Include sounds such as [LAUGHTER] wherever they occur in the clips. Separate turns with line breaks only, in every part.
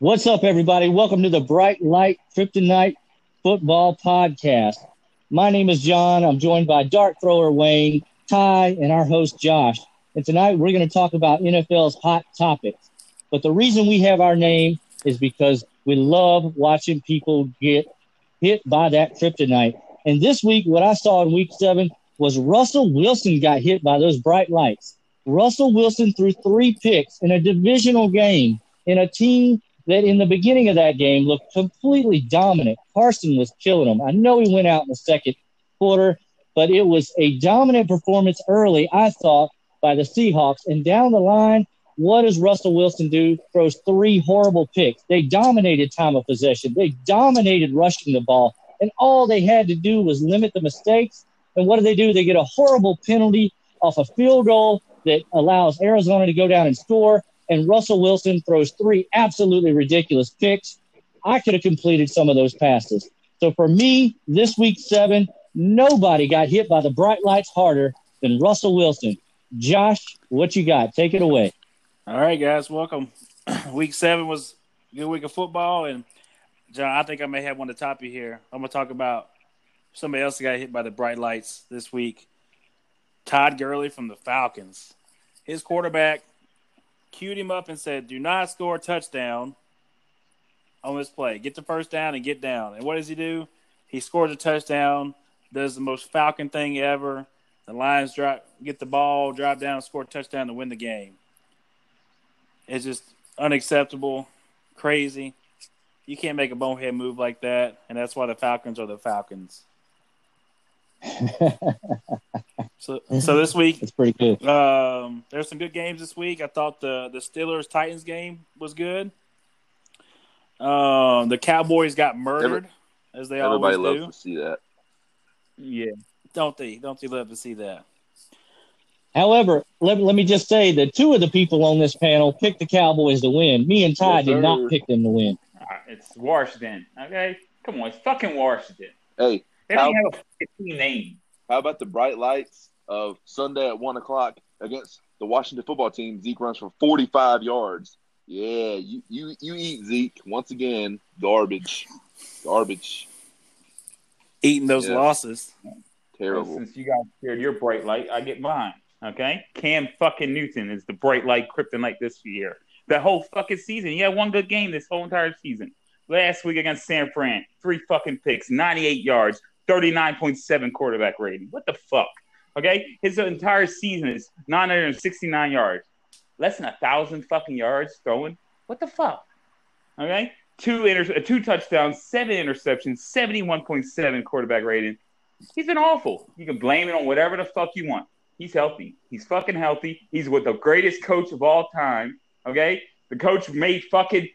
What's up, everybody? Welcome to the Bright Light Kryptonite Football Podcast. My name is John. I'm joined by dart thrower Wayne, Ty, and our host Josh. And tonight we're going to talk about NFL's hot topics. But the reason we have our name is because we love watching people get hit by that kryptonite. And this week, what I saw in week seven was Russell Wilson got hit by those bright lights. Russell Wilson threw three picks in a divisional game in a team that in the beginning of that game looked completely dominant. Carson was killing them. I know he went out in the second quarter, but it was a dominant performance early, I thought, by the Seahawks. And down the line, what does Russell Wilson do? Throws three horrible picks. They dominated time of possession, they dominated rushing the ball. And all they had to do was limit the mistakes. And what do they do? They get a horrible penalty off a field goal that allows Arizona to go down and score. And Russell Wilson throws three absolutely ridiculous picks. I could have completed some of those passes. So for me, this week seven, nobody got hit by the bright lights harder than Russell Wilson. Josh, what you got? Take it away.
All right, guys, welcome. [CLEARS THROAT] week seven was a good week of football, and John, I think I may have one to top you here. I'm gonna talk about somebody else that got hit by the bright lights this week. Todd Gurley from the Falcons. His quarterback queued him up and said, "Do not score a touchdown on this play. Get the first down and get down." And what does he do? He scores a touchdown. Does the most Falcon thing ever. The Lions drop, get the ball, drive down, score a touchdown to win the game. It's just unacceptable, crazy. You can't make a bonehead move like that, and that's why the Falcons are the Falcons. So, [LAUGHS] so this week
it's pretty good.
Um, there's some good games this week. I thought the the Steelers Titans game was good. Um, the Cowboys got murdered,
Every,
as they
everybody
always
loves
do.
to see that.
Yeah, don't they? Don't they love to see that?
However, let, let me just say that two of the people on this panel picked the Cowboys to win. Me and Ty
Yes,
did
sir.
not pick them to win.
It's Washington. Okay, come on, it's fucking Washington.
Hey,
They don't
How-
have a fucking name.
how about the bright lights of Sunday at one o'clock against the Washington football team? Zeke runs for forty-five yards. Yeah, you you you eat Zeke once again. Garbage, garbage,
Eating those
Yeah.
losses.
terrible.
Since you guys shared your bright light, I get mine. Okay, Cam fucking Newton is the bright light kryptonite this year. The whole fucking season. He had one good game this whole entire season. Last week against San Fran, three fucking picks, 98 yards, 39.7 quarterback rating. What the fuck? Okay, his entire season is 969 yards, less than a thousand fucking yards throwing. What the fuck? Okay, two inter- uh, two touchdowns, seven interceptions, 71.7 quarterback rating. He's been awful. You can blame it on whatever the fuck you want. He's healthy. He's fucking healthy. He's with the greatest coach of all time. Okay, the coach made fucking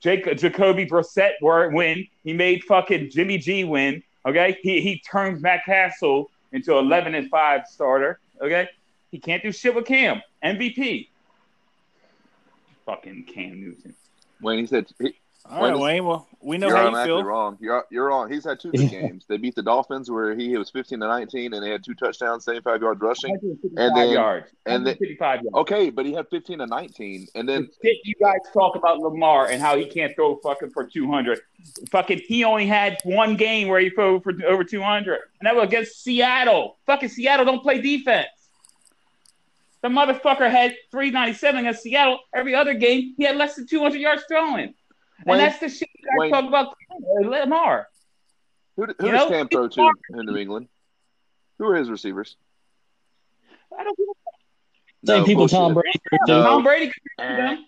Jake, Jacoby Brissett win. He made fucking Jimmy G win. Okay, he he turned Matt Cassel into 11 and five starter. Okay, he can't do shit with Cam MVP. Fucking Cam Newton.
Wayne, he said
All right,
When-
Wayne. Well, we know
you're
how you feel.
wrong. You're you're wrong. He's had two good [LAUGHS] games. They beat the Dolphins where he was fifteen to nineteen, and they had two touchdowns, seventy-five yards rushing. And then-
yards.
and then-
155 yards.
Okay, but he had fifteen to nineteen, and then
the you guys talk about Lamar and how he can't throw fucking for 200. Fucking, he only had one game where he threw for over 200, and that was against Seattle. Fucking Seattle don't play defense. The motherfucker had 397 against Seattle. Every other game, he had less than 200 yards throwing.
Wayne-
and that's the shit you guys
Wayne-
talk about Lamar.
who, who
You
does
know,
Cam throw to in New England? Who are his receivers?
I don't give a
Same
No,
people
bullshit.
Tom Brady. threw to.
No.
Tom Brady could.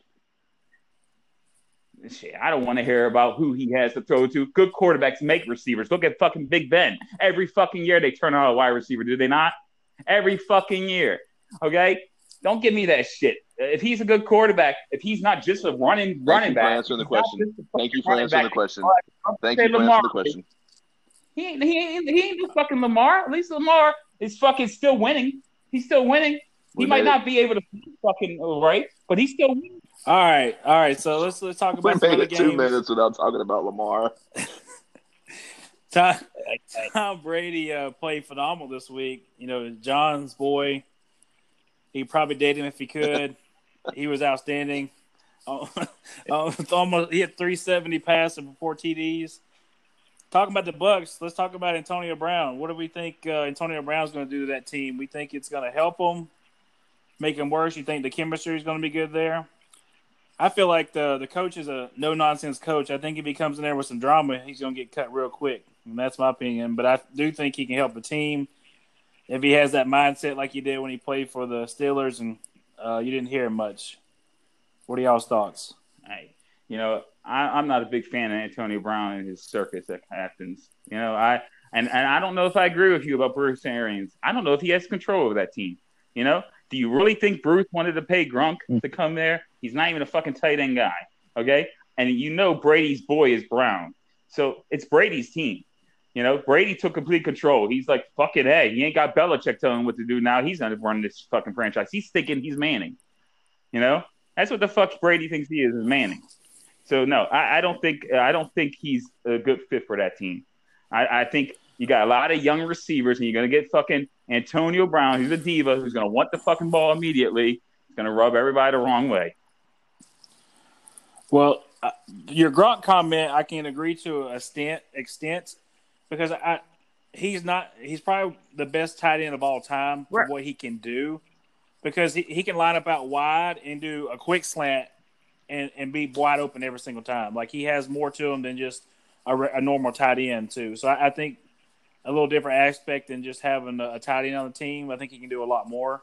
Shit, I don't want to hear about who he has to throw to. Good quarterbacks make receivers. Look at fucking Big Ben. Every fucking year they turn out a wide receiver, do they not? Every fucking year. Okay? Don't give me that shit. If he's a good quarterback, if he's not just a running running
you for
back,
answering the question. Thank you for
running
answering the question. Thank you for
Lamar.
answering the question.
He ain't, he ain't, he ain't just fucking Lamar. At least Lamar is fucking still winning. He's still winning. He
We
might
made it.
not be able to fucking right, but he's still winning.
All right, all right. So let's let's talk
We
about some
made
other
it two
games.
minutes without talking about Lamar. [LAUGHS]
Tom, Tom Brady uh, played phenomenal this week. You know, John's boy. He probably date him if he could. he was outstanding. Oh, [LAUGHS] oh, almost he had 370 passing for four TDs. Talking about the Bucs, let's talk about Antonio Brown. What do we think uh, Antonio Brown's going to do to that team? We think it's going to help them, make them worse. You think the chemistry is going to be good there? I feel like the the coach is a no nonsense coach. I think if he comes in there with some drama, he's going to get cut real quick. And that's my opinion. But I do think he can help the team if he has that mindset like he did when he played for the Steelers, and uh, you didn't hear much. What are y'all's thoughts?
Hey, you know, I, am not a big fan of Antonio Brown and his circus that happens. You know, I and, and I don't know if I agree with you about Bruce Arians. I don't know if he has control over that team. You know, do you really think Bruce wanted to pay Gronk hmm. to come there? He's not even a fucking tight end guy. Okay, and you know Brady's boy is Brown, so it's Brady's team. You know, Brady took complete control. He's like, fucking hey, he ain't got Belichick telling him what to do now. He's not running this fucking franchise. He's thinking he's Manning. You know, that's what the fuck Brady thinks he is, is Manning. So no, I, I don't think I don't think he's a good fit for that team. I, I think you got a lot of young receivers, and you're gonna get fucking Antonio Brown, who's a diva, who's gonna want the fucking ball immediately. He's gonna rub everybody the wrong way.
Well, uh, your Gronk comment, I can agree to a extent, extent because I he's not he's probably the best tight end of all time for right. what he can do because he, he can line up out wide and do a quick slant and, and be wide open every single time. Like he has more to him than just a, a normal tight end too. So I, I, think a little different aspect than just having a, a, tight end on the team. I think he can do a lot more.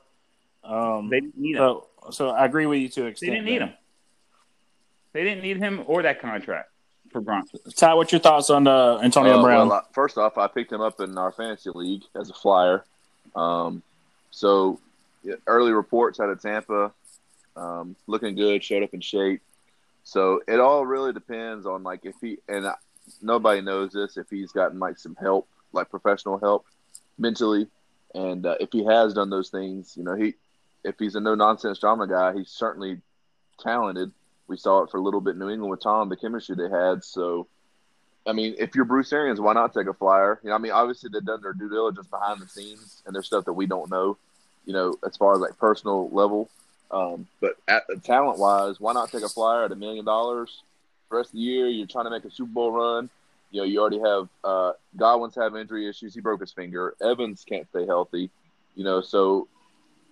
Um,
they didn't need
so, him. So I agree with you to extent.
They didn't need him. They didn't need him or that contract for Gronk.
Ty, what's your thoughts on uh, Antonio uh, Brown? Well,
first off, I picked him up in our fantasy league as a flyer. Um, so early reports out of Tampa, um, looking good, showed up in shape. So it all really depends on like if he and I, nobody knows this if he's gotten like some help, like professional help, mentally, and uh, if he has done those things, you know, he if he's a no nonsense drama guy, he's certainly talented. We saw it for a little bit in New England with Tom, the chemistry they had. So, I mean, if you're Bruce Arians, why not take a flyer? You know, I mean, obviously they've done their due diligence behind the scenes, and there's stuff that we don't know. You know, as far as like personal level. Um, but at talent wise, why not take a flyer at a million dollars? The rest of the year, you're trying to make a Super Bowl run. You know, you already have uh, Godwin's have injury issues. He broke his finger. Evans can't stay healthy. You know, so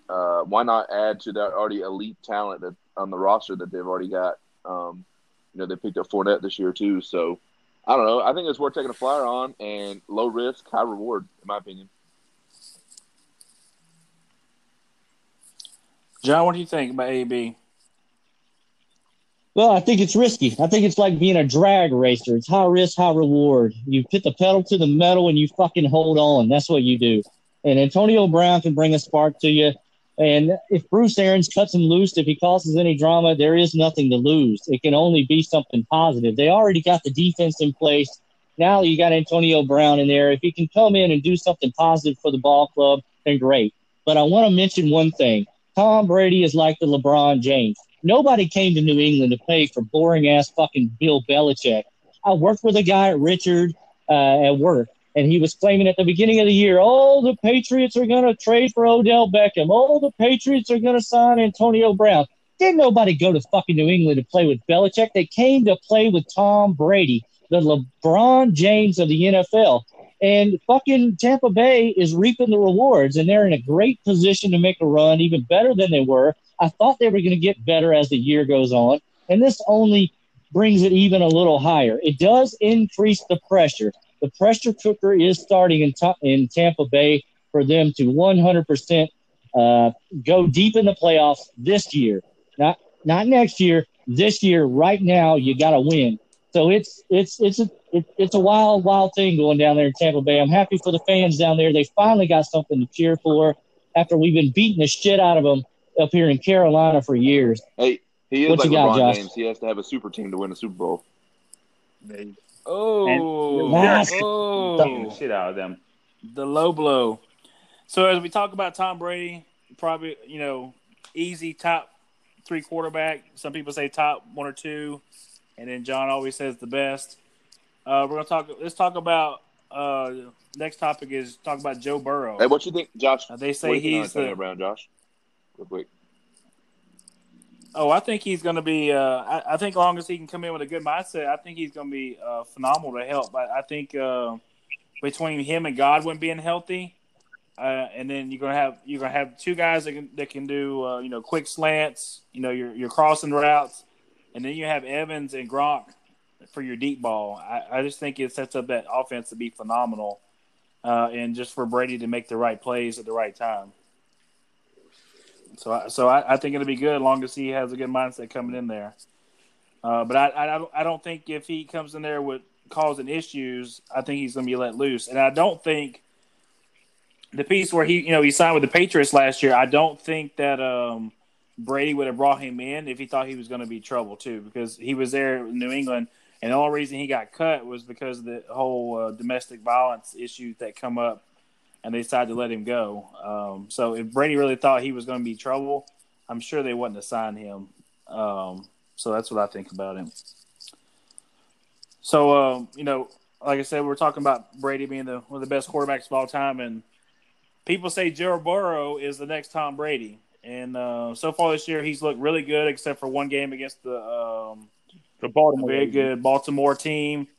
uh, why not add to that already elite talent that on the roster that they've already got? Um, you know, they picked up Fournette this year too. So I don't know. I think it's worth taking a flyer on and low risk, high reward, in my opinion.
John, what do you think about AB?
Well, I think it's risky. I think it's like being a drag racer. It's high risk, high reward. You put the pedal to the metal and you fucking hold on. That's what you do. And Antonio Brown can bring a spark to you. And if Bruce Arians cuts him loose, if he causes any drama, there is nothing to lose. It can only be something positive. They already got the defense in place. Now you got Antonio Brown in there. If he can come in and do something positive for the ball club, then great. But I want to mention one thing. Tom Brady is like the LeBron James. Nobody came to New England to pay for boring ass fucking Bill Belichick. I worked with a guy Richard uh, at work, and he was claiming at the beginning of the year, oh, the Patriots are going to trade for Odell Beckham. Oh, the Patriots are going to sign Antonio Brown. Didn't nobody go to fucking New England to play with Belichick? They came to play with Tom Brady, the LeBron James of the NFL. And fucking Tampa Bay is reaping the rewards, and they're in a great position to make a run, even better than they were. I thought they were going to get better as the year goes on, and this only brings it even a little higher. It does increase the pressure. The pressure cooker is starting in, t- in Tampa Bay for them to 100% uh, go deep in the playoffs this year. Not not next year. This year, right now, you got to win. So it's it's it's a it, it's a wild wild thing going down there in Tampa Bay. I'm happy for the fans down there. They finally got something to cheer for after we've been beating the shit out of them up here in Carolina for years.
Hey, he is what like LeBron got, James. He has to have a super team to win a Super Bowl.
Oh,
and, oh, shit out of them.
The low blow. So as we talk about Tom Brady, probably you know easy top three quarterback. Some people say top one or two and then John always says the best. Uh, we're gonna talk. Let's talk about. Uh, next topic is talk about Joe Burrow.
Hey, what you think, Josh?
Uh, they say he's the
around Josh. Real quick.
Oh, I think he's going to be. Uh, I, I, think as long as he can come in with a good mindset, I think he's going to be uh, phenomenal to help. I, I think uh, between him and Godwin being healthy, uh, and then you're gonna have you're gonna have two guys that can that can do uh, you know quick slants, you know your your crossing routes, and then you have Evans and Gronk for your deep ball. I, I just think it sets up that offense to be phenomenal, uh, and just for Brady to make the right plays at the right time. So, I, so I, I think it'll be good as long as he has a good mindset coming in there. Uh, but I, I, I don't think if he comes in there with causing issues, I think he's going to be let loose. And I don't think the piece where he, you know, he signed with the Patriots last year. I don't think that um, Brady would have brought him in if he thought he was going to be trouble too, because he was there in New England, and the only reason he got cut was because of the whole uh, domestic violence issues that come up, and they decided to let him go. Um, so if Brady really thought he was going to be trouble, I'm sure they wouldn't have signed him. Um, so that's what I think about him. So um, you know, like I said, we're talking about Brady being the one of the best quarterbacks of all time, and people say Joe Burrow is the next Tom Brady, and uh, so far this year he's looked really good, except for one game against the um,
the Baltimore
very good Baltimore team.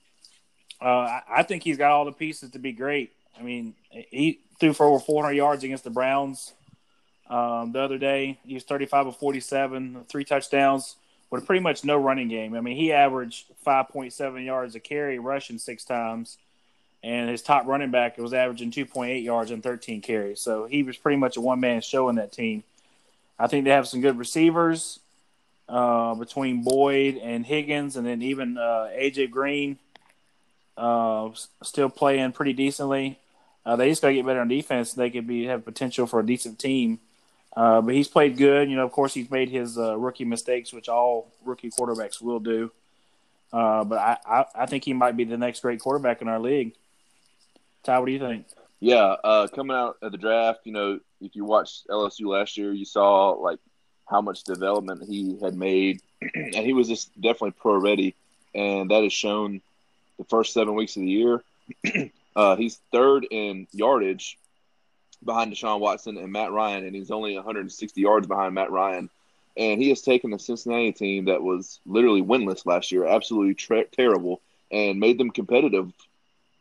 Uh, I, I, think he's got all the pieces to be great. I mean, he threw for over 400 yards against the Browns um, the other day. He was 35 of 47, three touchdowns, with pretty much no running game. I mean, he averaged 5.7 yards a carry, rushing six times and his top running back was averaging 2.8 yards and 13 carries. So he was pretty much a one man show in that team. I think they have some good receivers uh, between Boyd and Higgins, and then even uh, AJ Green uh, still playing pretty decently. Uh, they just got to get better on defense. They could be have potential for a decent team. Uh, but he's played good. You know, of course, he's made his uh, rookie mistakes, which all rookie quarterbacks will do. but I, I, I think he might be the next great quarterback in our league. Ty, what do you think?
Yeah, uh, coming out of the draft, you know, if you watched LSU last year, you saw like how much development he had made, [CLEARS THROAT] and he was just definitely pro ready, and that has shown the first seven weeks of the year. [CLEARS THROAT] uh, he's third in yardage behind Deshaun Watson and Matt Ryan, and he's only 160 yards behind Matt Ryan. And he has taken the Cincinnati team that was literally winless last year, absolutely tra- terrible, and made them competitive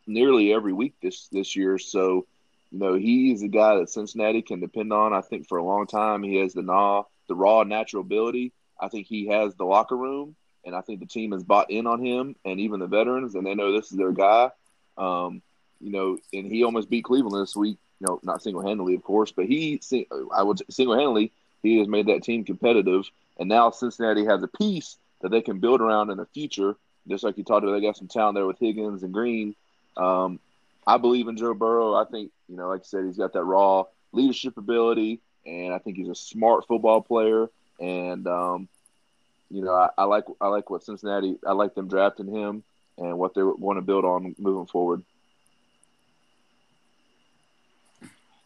nearly every week this this year. So, you know, he's a guy that Cincinnati can depend on. I think for a long time he has the raw, the raw natural ability. I think he has the locker room, and I think the team has bought in on him, and even the veterans, and they know this is their guy. Um, you know, and he almost beat Cleveland this week. You know, not single handedly, of course, but he, I would single handedly, he has made that team competitive, and now Cincinnati has a piece that they can build around in the future. Just like you talked about, they got some talent there with Higgins and Green um, I believe in Joe Burrow. I think, you know, like I said, he's got that raw leadership ability, and I think he's a smart football player. And um, you know, I, I, like I like what Cincinnati. I like them drafting him and what they want to build on moving forward.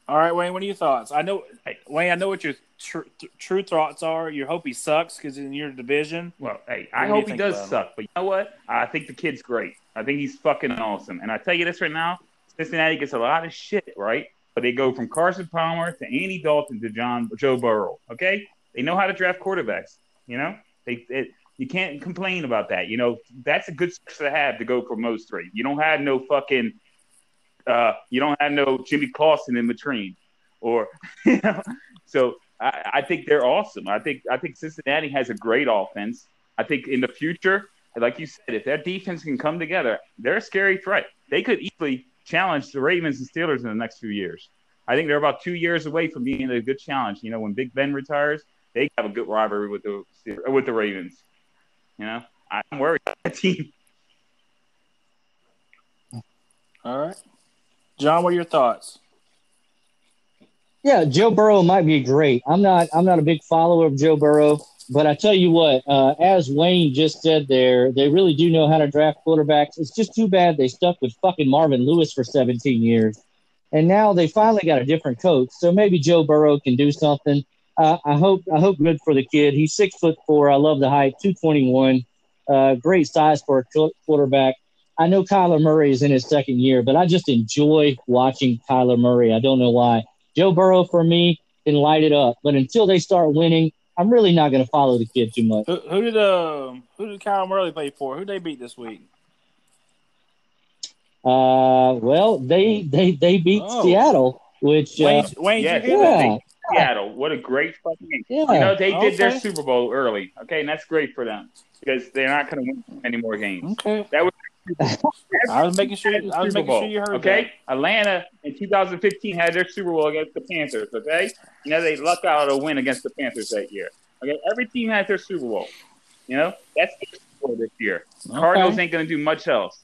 All right, Wayne. What are your thoughts? I know, Wayne. I know what your tr- true thoughts are. You hope he sucks because in your division.
Well, hey, I hope he does suck. But you know what? I think the kid's great. I think he's fucking awesome. And I tell you this right now, Cincinnati gets a lot of shit, right? But they go from Carson Palmer to Andy Dalton to John Joe Burrow. Okay, they know how to draft quarterbacks. You know, they it, you can't complain about that. You know, that's a good to have to go for most three. You don't have no fucking, uh, you don't have no Jimmy Clausen in between, or [LAUGHS] you know. So I, I think they're awesome. I think I think Cincinnati has a great offense. I think in the future like you said, if that defense can come together, they're a scary threat. They could easily challenge the Ravens and Steelers in the next few years. I think they're about two years away from being a good challenge. You know, when Big Ben retires, they have a good rivalry with the with the Ravens. You know, I'm worried about that team.
All right, John, what are your thoughts?
Yeah, Joe Burrow might be great. I'm not. I'm not a big follower of Joe Burrow. But I tell you what, uh, as Wayne just said there, they really do know how to draft quarterbacks. It's just too bad they stuck with fucking Marvin Lewis for 17 years. And now they finally got a different coach. So maybe Joe Burrow can do something. Uh, I hope I hope good for the kid. He's six foot four. I love the height, 221. Uh, great size for a quarterback. I know Kyler Murray is in his second year, but I just enjoy watching Kyler Murray. I don't know why. Joe Burrow for me can light it up, but until they start winning, I'm really not going to follow the kid too much.
Who, who did uh, who did Kyle Murray play for? Who they beat this week?
Uh, well, they they they beat
Oh.
Seattle, which uh,
Wayne, Wayne
Yes.
you
yeah,
Seattle. What a great fucking game.
yeah.
You know, they did their Super Bowl early. Okay, and that's great for them because they're not going to win any more games.
Okay.
That was
I was making sure. I was
Super
making
Bowl.
sure you heard
okay, Atlanta in 2015 had their Super Bowl against the Panthers. Okay, you know they lucked out a win against the Panthers that year. Okay, every team has their Super Bowl. You know that's their Super Bowl this year.
that.
Cardinals ain't going to do much else.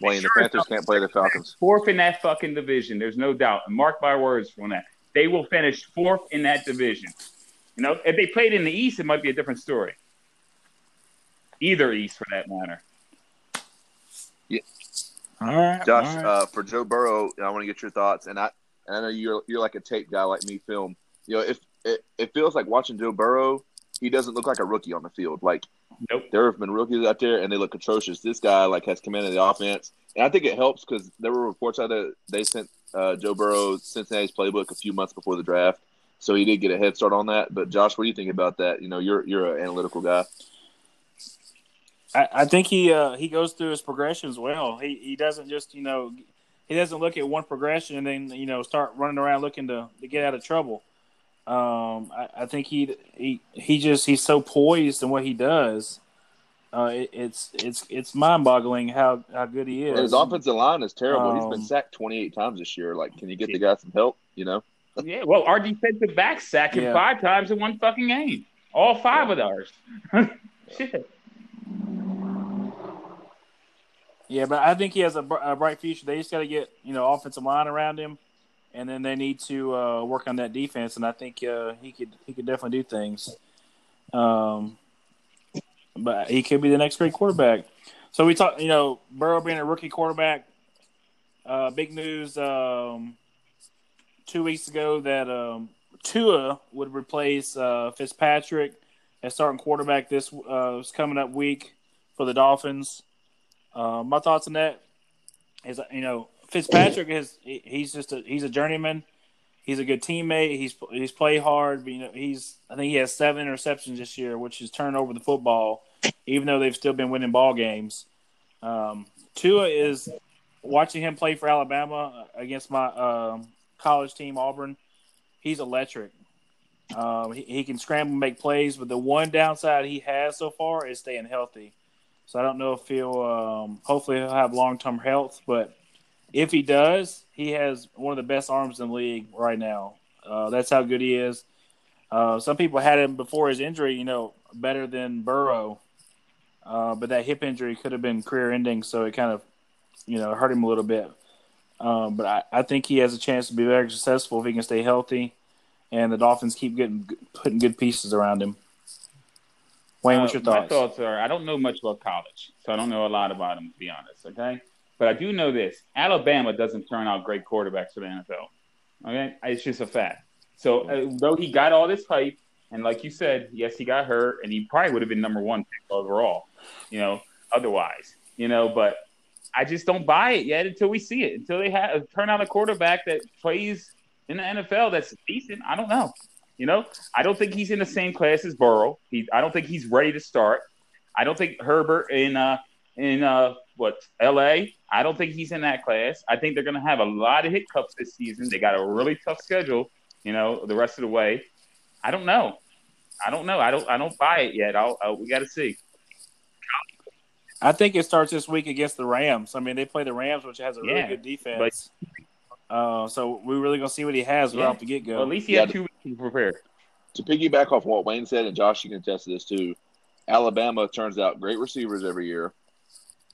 Wayne, the Panthers can't play the Falcons.
Fourth in that fucking division. There's no doubt. And mark my words on that. They will finish fourth in that division. You know, if they played in the East, it might be a different story. Either East, for that matter.
All right,
Josh,
all right.
uh, for Joe Burrow, I want to get your thoughts, and I, and I know you're you're like a tape guy like me, film. You know, if it, it feels like watching Joe Burrow, he doesn't look like a rookie on the field. Like
Nope.
there have been rookies out there, and they look atrocious. This guy like has commanded the offense, and I think it helps because there were reports out that they sent uh, Joe Burrow Cincinnati's playbook a few months before the draft, so he did get a head start on that. But Josh, what do you think about that? You know, you're you're an analytical guy.
I, I think he uh, he goes through his progressions well. He he doesn't just you know he doesn't look at one progression and then you know start running around looking to, to get out of trouble. Um, I, I think he he he just he's so poised in what he does. Uh, it, it's it's it's mind boggling how, how good he is.
And his offensive line is terrible. He's been
Um,
sacked 28 times this year. Like, can you get the guy some help? You know.
Yeah, well, our defensive back sacked him
Yeah.
five times in one fucking game. All five of ours. [LAUGHS] Shit.
Yeah, but I think he has a, a bright future. They just got to get you know offensive line around him, and then they need to uh, work on that defense. And I think uh, he could he could definitely do things. Um, but he could be the next great quarterback. So we talked, you know, Burrow being a rookie quarterback. Uh, big news um, two weeks ago that um, Tua would replace uh, Fitzpatrick as starting quarterback this uh, coming up week for the Dolphins. Uh, my thoughts on that is, you know, Fitzpatrick is he's just a he's a journeyman. He's a good teammate. He's he's played hard. But, you know, he's I think he has seven interceptions this year, which is turned over the football, even though they've still been winning ball games. Um, Tua is watching him play for Alabama against my um, college team Auburn. He's electric. Um, he, he can scramble make plays, but the one downside he has so far is staying healthy. So I don't know if he'll. Um, hopefully, he'll have long term health. But if he does, he has one of the best arms in the league right now. Uh, that's how good he is. Uh, some people had him before his injury, you know, better than Burrow. Uh, but that hip injury could have been career ending, so it kind of, you know, hurt him a little bit. Um, but I, I think he has a chance to be very successful if he can stay healthy, and the Dolphins keep getting putting good pieces around him. Wayne, what's your
Uh, My
thoughts?
thoughts are I don't know much about college, so I don't know a lot about him, to be honest. Okay, but I do know this: Alabama doesn't turn out great quarterbacks for the NFL. Okay, it's just a fact. So uh, though he got all this hype, and like you said, yes, he got hurt, and he probably would have been number one overall. You know, otherwise, you know, but I just don't buy it yet until we see it. Until they have turn out a quarterback that plays in the NFL that's decent. I don't know. You know, I don't think he's in the same class as Burrow. He, I don't think he's ready to start. I don't think Herbert in uh in uh what L.A. I don't think he's in that class. I think they're going to have a lot of hiccups this season. They got a really tough schedule. You know, the rest of the way. I don't know. I don't know. I don't. I don't buy it yet. I'll, I'll we got to see.
I think it starts this week against the Rams. I mean, they play the Rams, which has a really good defense. Uh, so we're really gonna see what he has right off the get
Well,
go.
at least he
Yeah,
had two weeks to prepare.
to piggyback off what Wayne said, and Josh, you can attest to this too. Alabama turns out great receivers every year,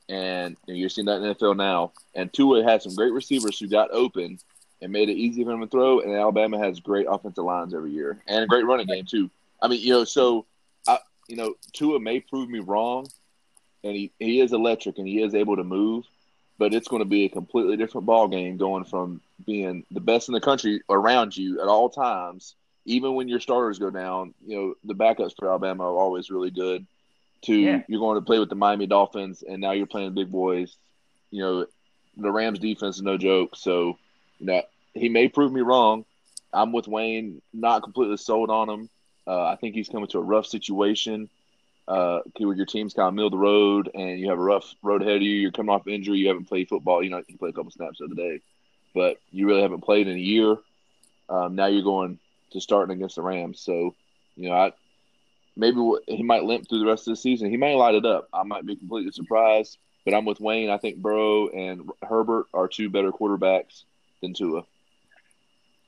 and you know, you're seeing that in the NFL now. And Tua had some great receivers who got open and made it easy for him to throw. And Alabama has great offensive lines every year and a great running game too. I mean, you know, so I, you know, Tua may prove me wrong, and he he is electric and he is able to move. But it's going to be a completely different ball game going from being the best in the country around you at all times even when your starters go down, you know, the backups for Alabama are always really good. To
Yeah.
you're going to play with the Miami Dolphins and now you're playing big boys. You know, the Rams defense is no joke. So, you know, he may prove me wrong. I'm with Wayne, not completely sold on him. Uh, I think he's coming to a rough situation uh, where your team's kind of middle of the road and you have a rough road ahead of you. You're coming off injury. You haven't played football. You know, you play a couple snaps of the day, but you really haven't played in a year. Um, now you're going to starting against the Rams. So, you know, I maybe he might limp through the rest of the season. He might light it up. I might be completely surprised. But I'm with Wayne. I think Burrow and Herbert are two better quarterbacks than Tua.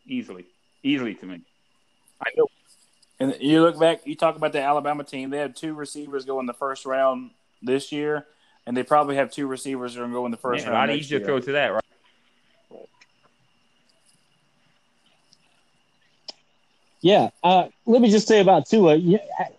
Easily, easily to me.
I know. And you look back, you talk about the Alabama team. They had two receivers go in the first round this year, and they probably have two receivers that are going to go in the first
yeah,
round.
A lot easier to throw to that, right?
Yeah. Uh, let me just say about Tua.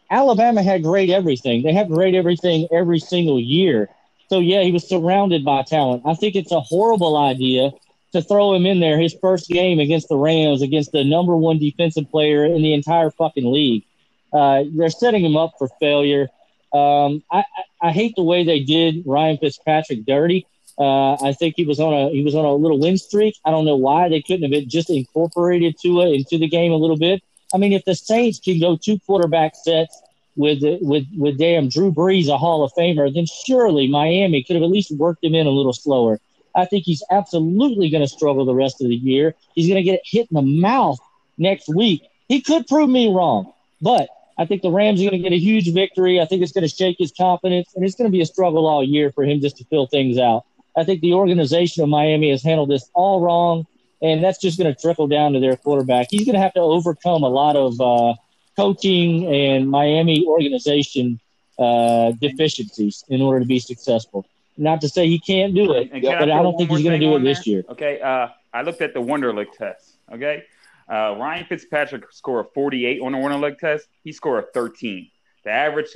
Alabama had great everything. They have great everything every single year. So yeah, he was surrounded by talent. I think it's a horrible idea to throw him in there his first game against the Rams against the number one defensive player in the entire fucking league. Uh, they're setting him up for failure. Um, I, I, I, hate the way they did Ryan Fitzpatrick dirty. Uh, I think he was on a he was on a little win streak. I don't know why they couldn't have just incorporated Tua into the game a little bit. I mean, if the Saints can go two quarterback sets with with with damn Drew Brees, a Hall of Famer, then surely Miami could have at least worked him in a little slower. I think he's absolutely going to struggle the rest of the year. He's going to get hit in the mouth next week. He could prove me wrong, but I think the Rams are going to get a huge victory. I think it's going to shake his confidence, and it's going to be a struggle all year for him just to fill things out. I think the organization of Miami has handled this all wrong, and that's just going to trickle down to their quarterback. He's going to have to overcome a lot of uh, coaching and Miami organization uh, deficiencies in order to be successful. Not to say he can't do it, but I, I don't think he's going to do it this year.
Okay, uh, I looked at the Wonderlic test. Okay, uh, Ryan Fitzpatrick scored a 48 on the Wonderlic test. He scored a 13. The average,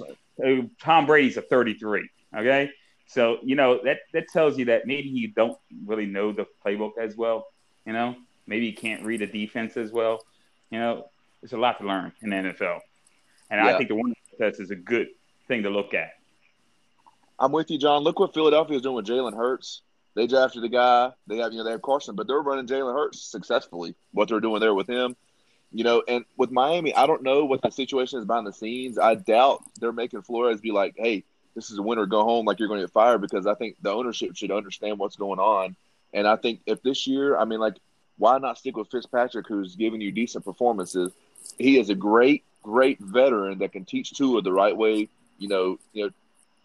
uh, Tom Brady's a 33. Okay, so you know that that tells you that maybe you don't really know the playbook as well. You know, maybe you can't read a defense as well. You know, there's a lot to learn in the NFL, and yeah. I think the Wonderlic test is a good thing to look at.
I'm with you, John. Look what Philadelphia is doing with Jalen Hurts. They drafted the guy. They have, you know, they have Carson, but they're running Jalen Hurts successfully. What they're doing there with him, you know, and with Miami, I don't know what the situation is behind the scenes. I doubt they're making Flores be like, "Hey, this is a winner, go home," like you're going to get fired because I think the ownership should understand what's going on. And I think if this year, I mean, like, why not stick with Fitzpatrick, who's giving you decent performances? He is a great, great veteran that can teach Tua the right way. You know, you know,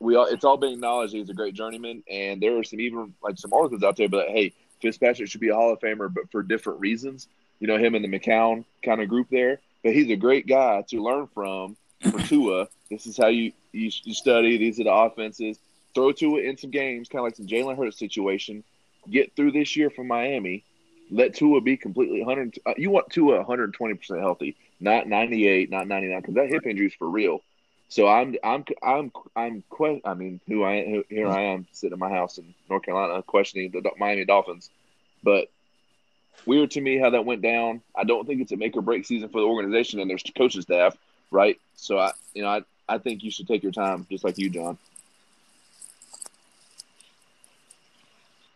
we all it's all been acknowledged he's a great journeyman, and there are some even like some articles out there, but hey, Fitzpatrick should be a Hall of Famer, but for different reasons. You know, him and the McCown kind of group there, but he's a great guy to learn from for [CLEARS THROAT] Tua. This is how you, you you study. These are the offenses. Throw Tua in some games, kind of like some Jalen Hurts situation. Get through this year from Miami. Let Tua be completely 100. Uh, you want Tua 120 percent healthy, not 98, not 99, because that hip injury is for real. So I'm I'm I'm I'm que- I mean, who I who, here I am sitting in my house in North Carolina questioning the Miami Dolphins, but weird to me how that went down. I don't think it's a make or break season for the organization and their coaching staff, right? So I you know I I think you should take your time, just like you, John.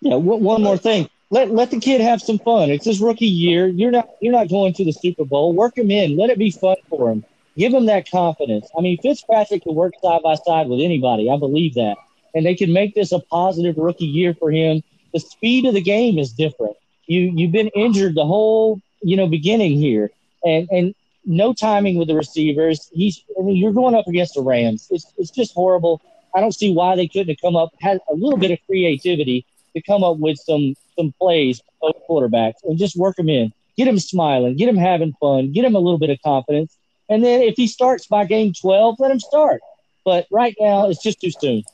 Yeah. One more thing. Let let the kid have some fun. It's his rookie year. You're not you're not going to the Super Bowl. Work him in. Let it be fun for him. Give him that confidence. I mean, Fitzpatrick can work side by side with anybody. I believe that. And they can make this a positive rookie year for him. The speed of the game is different. You you've been injured the whole, you know, beginning here. And and no timing with the receivers. He's I mean, you're going up against the Rams. It's it's just horrible. I don't see why they couldn't have come up had a little bit of creativity to come up with some some plays for quarterbacks and just work them in. Get him smiling, get him having fun, get him a little bit of confidence, and then if he starts by game 12, let him start. But right now, it's just too soon.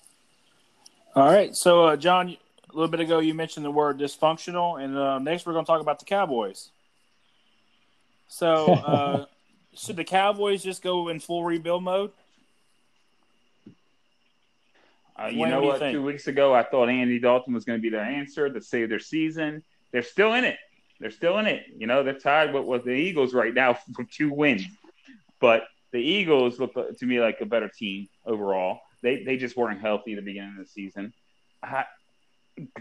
All right. So, uh, John, a little bit ago, you mentioned the word dysfunctional. And uh, next, we're going to talk about the Cowboys. So, [LAUGHS] uh, should the Cowboys just go in full rebuild mode?
Uh, you know what? Two weeks ago, I thought Andy Dalton was going to be their answer to save their season. They're still in it. They're still in it. You know, they're tied with, with the Eagles right now [LAUGHS] for two wins. But the Eagles look to me like a better team overall. They they just weren't healthy at the beginning of the season. I,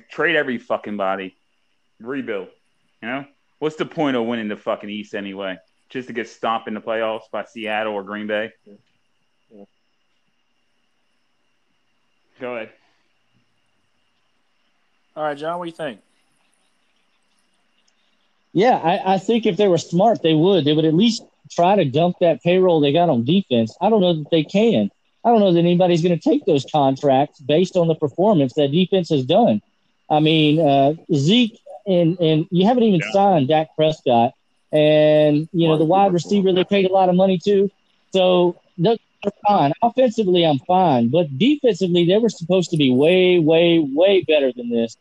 trade every fucking body, rebuild. You know what's the point of winning the fucking East anyway? just to get stomped in the playoffs by Seattle or Green Bay.
Yeah.
Go ahead.
All right, John, what do you think?
Yeah, I, I think if they were smart, they would. They would at least try to dump that payroll they got on defense. I don't know that they can. I don't know that anybody's going to take those contracts based on the performance that defense has done. I mean, uh, Zeke and and you haven't even
Yeah.
signed Dak Prescott, and you know the wide receiver they paid a lot of money to. So they're fine. Offensively, I'm fine, but defensively, they were supposed to be way, way, way better than this,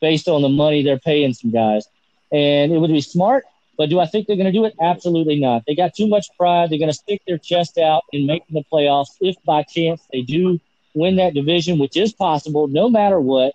based on the money they're paying some guys. And it would be smart, but do I think they're going to do it? Absolutely not. They got too much pride. They're going to stick their chest out in making the playoffs if by chance they do win that division, which is possible no matter what.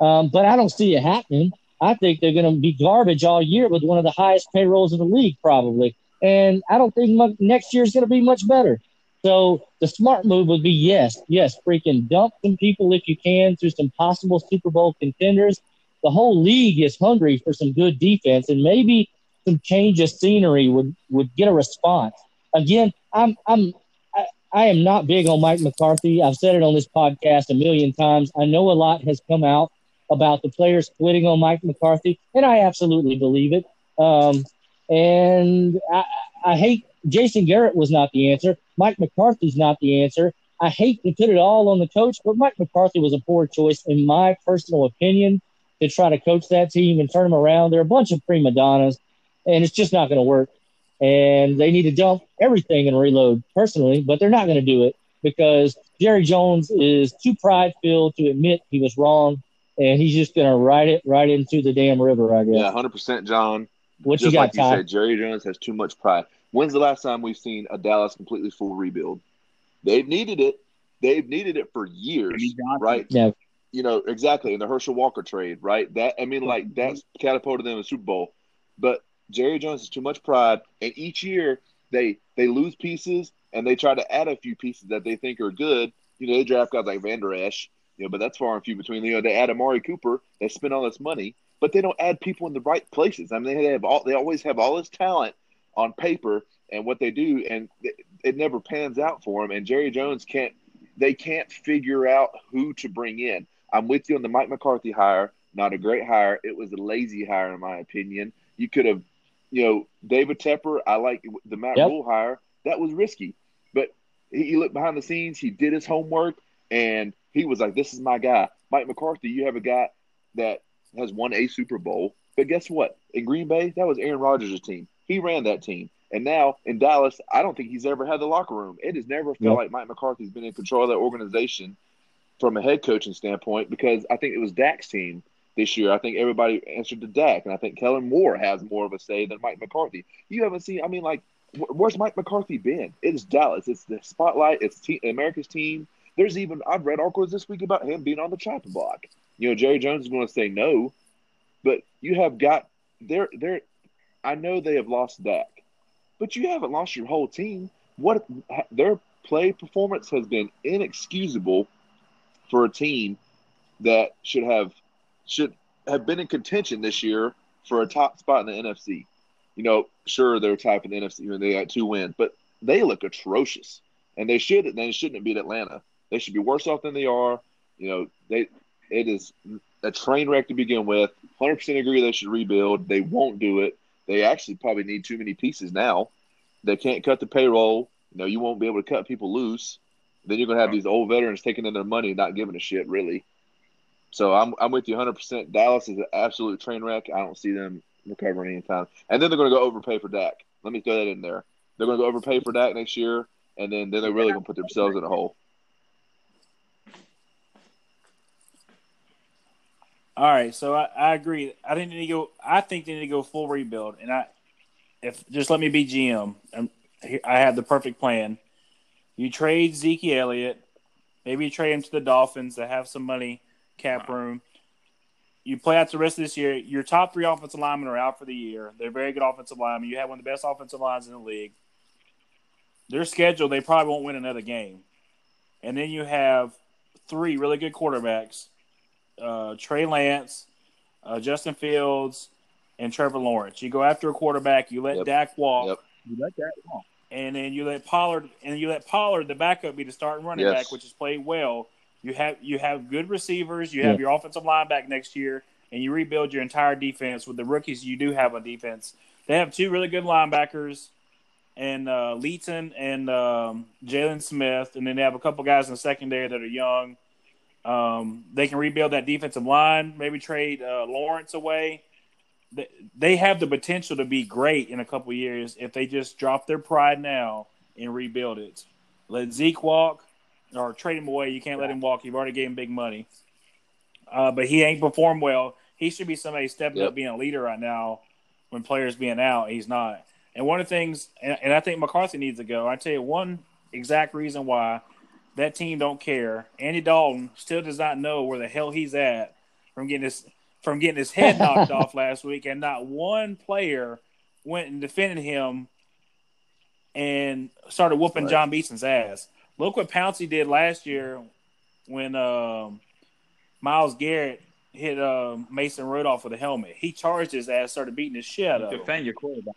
Um, but I don't see it happening. I think they're going to be garbage all year with one of the highest payrolls in the league, probably. And I don't think mu- next year is going to be much better. So the smart move would be yes, yes, freaking dump some people if you can through some possible Super Bowl contenders. The whole league is hungry for some good defense, and maybe some change of scenery would would get a response. Again, I'm I'm I, I am not big on Mike McCarthy. I've said it on this podcast a million times. I know a lot has come out about the players quitting on Mike McCarthy, and I absolutely believe it. Um, and I, I hate Jason Garrett was not the answer. Mike McCarthy's not the answer. I hate to put it all on the coach, but Mike McCarthy was a poor choice, in my personal opinion, to try to coach that team and turn them around. They're a bunch of prima donnas, and it's just not going to work. And they need to dump everything and reload personally, but they're not going to do it because Jerry Jones is too pride filled to admit he was wrong, and he's just going to ride it right into the damn river, I guess.
Yeah, hundred percent, John.
What
Just
you got,
like you
Ty?
said, Jerry Jones has too much pride. When's the last time we've seen a Dallas completely full rebuild? They've needed it. They've needed it for years, right?
Yeah.
You know exactly in the Herschel Walker trade, right? That I mean, like that's catapulted them to the Super Bowl. But Jerry Jones has too much pride, and each year they they lose pieces and they try to add a few pieces that they think are good. You know, they draft guys like Vander Esch, you know, but that's far and few between. You know, they add Amari Cooper, they spend all this money, but they don't add people in the right places. I mean, they have all they always have all this talent on paper and what they do, and it, it never pans out for them. And Jerry Jones can't they can't figure out who to bring in. I'm with you on the Mike McCarthy hire. Not a great hire. It was a lazy hire, in my opinion. You could have, you know, David Tepper. I like the Matt
Yep.
Rhule hire. That was risky, but he, he looked behind the scenes. He did his homework, and he was like, "This is my guy." Mike McCarthy. You have a guy that has won a Super Bowl, but guess what? In Green Bay, that was Aaron Rodgers' team. He ran that team. And now in Dallas, I don't think he's ever had the locker room. It has never felt
Yep.
like Mike McCarthy's been in control of that organization from a head coaching standpoint because I think it was Dak's team this year. I think everybody answered to Dak, and I think Kellen Moore has more of a say than Mike McCarthy. You haven't seen, I mean, like, where's Mike McCarthy been? It's Dallas. It's the spotlight. It's te- America's team. There's even I've read articles this week about him being on the chopping block. You know, Jerry Jones is going to say no, but you have got they're they're. I know they have lost Dak, but you haven't lost your whole team. What their play performance has been inexcusable for a team that should have should have been in contention this year for a top spot in the NFC. You know, sure they're top in the NFC and they got two wins, but they look atrocious, and they should they shouldn't beat Atlanta. They should be worse off than they are. You know, they it is a train wreck to begin with. Hundred percent agree they should rebuild. They won't do it. They actually probably need too many pieces now. They can't cut the payroll. You know, you won't be able to cut people loose. Then you're gonna have these old veterans taking in their money, not giving a shit really. So I'm I'm with you 100. percent Dallas is an absolute train wreck. I don't see them recovering anytime. And then they're gonna go overpay for Dak. Let me throw that in there. They're gonna go overpay for Dak next year, and then then they're really gonna put themselves in a hole.
All right, so I, I agree. I think they need to go. I think they need to go full rebuild, and I, if just let me be GM, and I have the perfect plan. You trade Zeke Elliott, maybe you trade him to the Dolphins that have some money, cap room. You play out the rest of this year. Your top three offensive linemen are out for the year. They're very good offensive linemen. You have one of the best offensive lines in the league. Their schedule, they probably won't win another game. And then you have three really good quarterbacks uh, Trey Lance, uh, Justin Fields, and Trevor Lawrence. You go after a quarterback, you let
Yep.
Dak walk,
Yep.
You let that alone.
and then you let Pollard and you let Pollard the backup be the starting running
Yes.
back, which has played well. You have you have good receivers. You have
Yeah.
your offensive line back next year, and you rebuild your entire defense with the rookies you do have on defense. They have two really good linebackers, and uh, Leighton and um, Jaylon Smith, and then they have a couple guys in the secondary that are young. Um, they can rebuild that defensive line. Maybe trade uh, Lawrence away. They, they have the potential to be great in a couple years if they just drop their pride now and rebuild it. Let Zeke walk or trade him away. You can't let him walk. You've already gave him big money. Uh, but he ain't performed well. He should be somebody stepping
Yep.
up being a leader right now when players being out. He's not. And one of the things, and, and I think McCarthy needs to go. I tell you one exact reason why that team don't care. Andy Dalton still does not know where the hell he's at from getting his from getting his head knocked [LAUGHS] off last week, and not one player went and defended him and started whooping
Right.
John Beeson's ass. Look what Pouncey did last year when um, Myles Garrett hit um, Mason Rudolph with a helmet. He charged his ass, started beating his shit out of.
Defend your quarterback.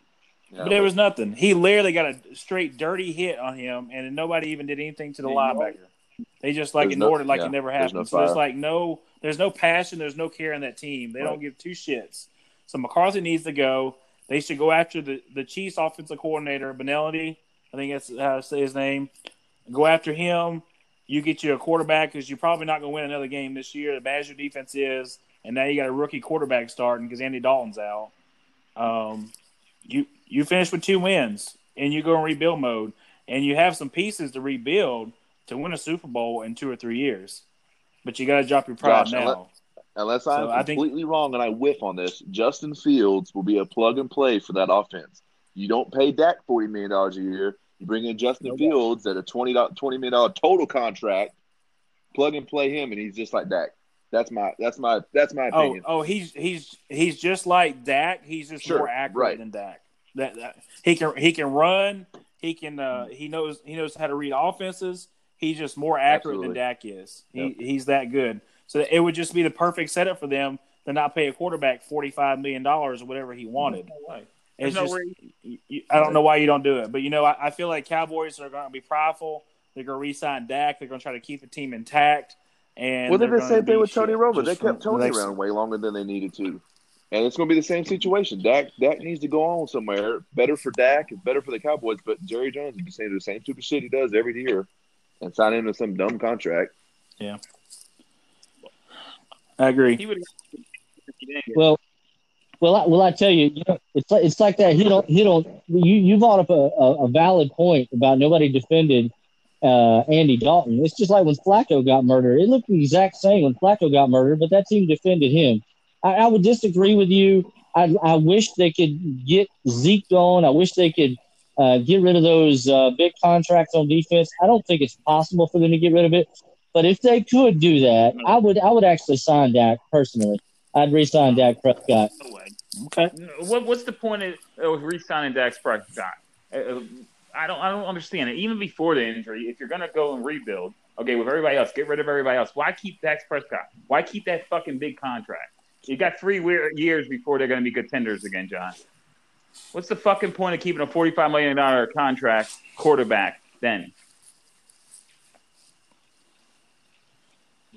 Yeah,
But there was nothing. He literally got a straight dirty hit on him, and nobody even did anything to the linebacker. They just like
There's no-
ignored it like
yeah,
it never
there's
happened.
no
so there's
fire.
like no, there's no passion, there's no care in that team. They don't give two shits. So McCarthy needs to go. They should go after the the Chiefs offensive coordinator Benelli. I think that's how to say his name. Go after him. You get you a quarterback because you're probably not going to win another game this year. The bad as your defense is, and now you got a rookie quarterback starting because Andy Dalton's out. Um, you you finish with two wins, and you go in rebuild mode, and you have some pieces to rebuild to win a Super Bowl in two or three years. But you got to drop your pride
Josh,
now.
Unless I'm
So I think-
completely wrong and I whiff on this, Justin Fields will be a plug and play for that offense. You don't pay Dak forty million dollars a year. You bring in Justin
No
Fields at a 20 $20 million total contract, plug and play him, and he's just like Dak. That's my that's my that's my
Oh,
opinion.
oh, he's he's he's just like Dak. He's just
Sure,
more accurate
right.
than Dak. That, that he can he can run. He can uh, he knows he knows how to read offenses. He's just more accurate than
Absolutely.
Dak is. He
Yep.
he's that good. So it would just be the perfect setup for them to not pay a quarterback forty five million dollars or whatever he wanted.
There's
It's
no
just, you- you- I don't know why you don't do it, but you know, I, I feel like Cowboys are going to be prideful. They're going to re-sign Dak. They're going to try to keep the team intact. And
well, they
they're
did the same thing with Tony
shit
Romo. They kept Tony
next-
around way longer than they needed to. And it's going to be the same situation. Dak Dak needs to go on somewhere. Better for Dak. It's better for the Cowboys. But Jerry Jones is just saying the same stupid shit he does every year and sign him to some dumb contract.
Yeah, I agree.
He would.
Well, well, I, well, I tell you, you know, it's like, it's like that. He don't, he don't. You you brought up a, a, a valid point about nobody defended uh, Andy Dalton. It's just like when Flacco got murdered. It looked the exact same when Flacco got murdered, but that team defended him. I, I would disagree with you. I, I wish they could get Zeke going. I wish they could uh, get rid of those uh, big contracts on defense. I don't think it's possible for them to get rid of it. But if they could do that, I would I would actually sign Dak personally. I'd re-sign Dak Prescott.
No way.
Okay.
What, what's the point of, of re-signing Dax Prescott? Uh, uh, I don't. I don't understand it. Even before the injury, if you're gonna go and rebuild, okay, with everybody else, get rid of everybody else. Why keep Dax Prescott? Why keep that fucking big contract? You got three weird years before they're gonna be contenders again, John. What's the fucking point of keeping a forty-five million dollar contract quarterback then?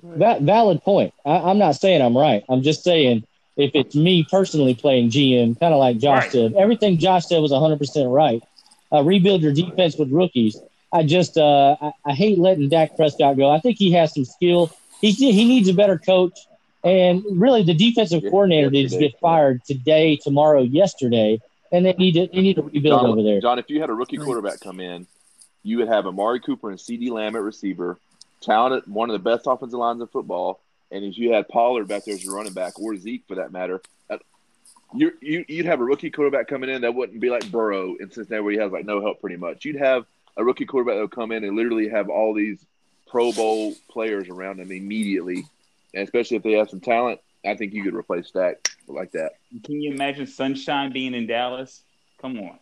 Va- valid point. I, I'm not saying I'm right. I'm just saying if it's me personally playing GM, kind of like Josh
Right.
said, everything Josh said was 100% right. Uh, rebuild your defense with rookies. I just uh, I, I hate letting Dak Prescott go. I think he has some skill. He he needs a better coach. And really, the defensive
Yeah,
coordinator needs to get fired today, tomorrow, yesterday, and they need to they need to rebuild
John,
over there.
John, if you had a rookie quarterback come in, you would have Amari Cooper and CeeDee Lamb at receiver, talented, one of the best offensive lines in football. And if you had Pollard back there as your running back, or Zeke for that matter, uh, you you you'd have a rookie quarterback coming in that wouldn't be like Burrow in Cincinnati, where he has like no help pretty much. You'd have a rookie quarterback that would come in and literally have all these Pro Bowl players around him immediately, and especially if they have some talent. I think you could replace Dak like that.
Can you imagine Sunshine being in Dallas? Come on.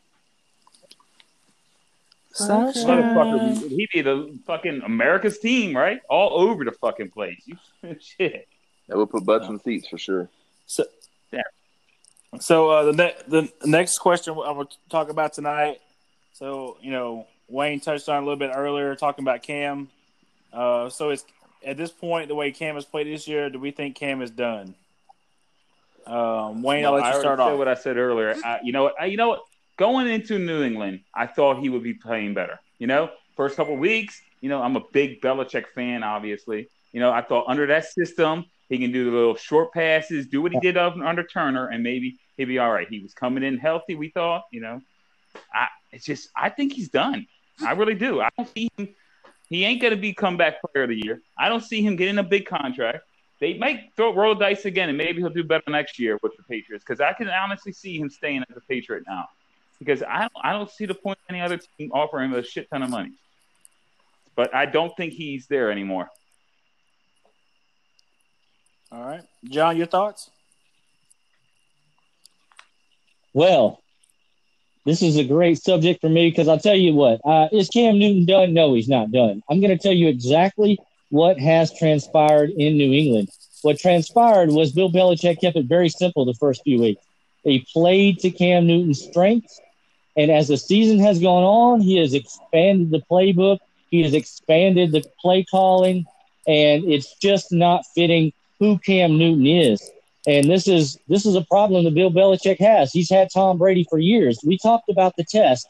Motherfucker, he'd be the fucking America's team, right? All over the fucking place. You [LAUGHS] shit.
That would put butts in seats for sure.
So yeah. uh, the ne- the next question I'm going to talk about tonight So you know, Wayne touched on a little bit earlier, talking about Cam. Uh, so it's at this point the way Cam has played this year. Do we think Cam is done? Um, Wayne, I'll let you
I
start off.
what I said earlier. I, you know what? I, you know what? Going into New England, I thought he would be playing better. You know, first couple weeks, you know, I'm a big Belichick fan, obviously. You know, I thought under that system, he can do the little short passes, do what he did under Turner, and maybe he'd be all right. He was coming in healthy, we thought. You know, I it's just I think he's done. I really do. I don't see him. He ain't gonna be comeback player of the year. I don't see him getting a big contract. They might throw roll dice again, and maybe he'll do better next year with the Patriots. Because I can honestly see him staying as a Patriot now. Because I don't, I don't see the point of any other team offering a shit ton of money. But I don't think he's there anymore.
All right, John, your thoughts?
Well, this is a great subject for me because I'll tell you what, uh, is Cam Newton done? No, he's not done. I'm going to tell you exactly what has transpired in New England. What transpired was Bill Belichick kept it very simple the first few weeks. He played to Cam Newton's strengths. And as the season has gone on, he has expanded the playbook. He has expanded the play calling, and it's just not fitting who Cam Newton is. And this is this is a problem that Bill Belichick has. He's had Tom Brady for years. We talked about the test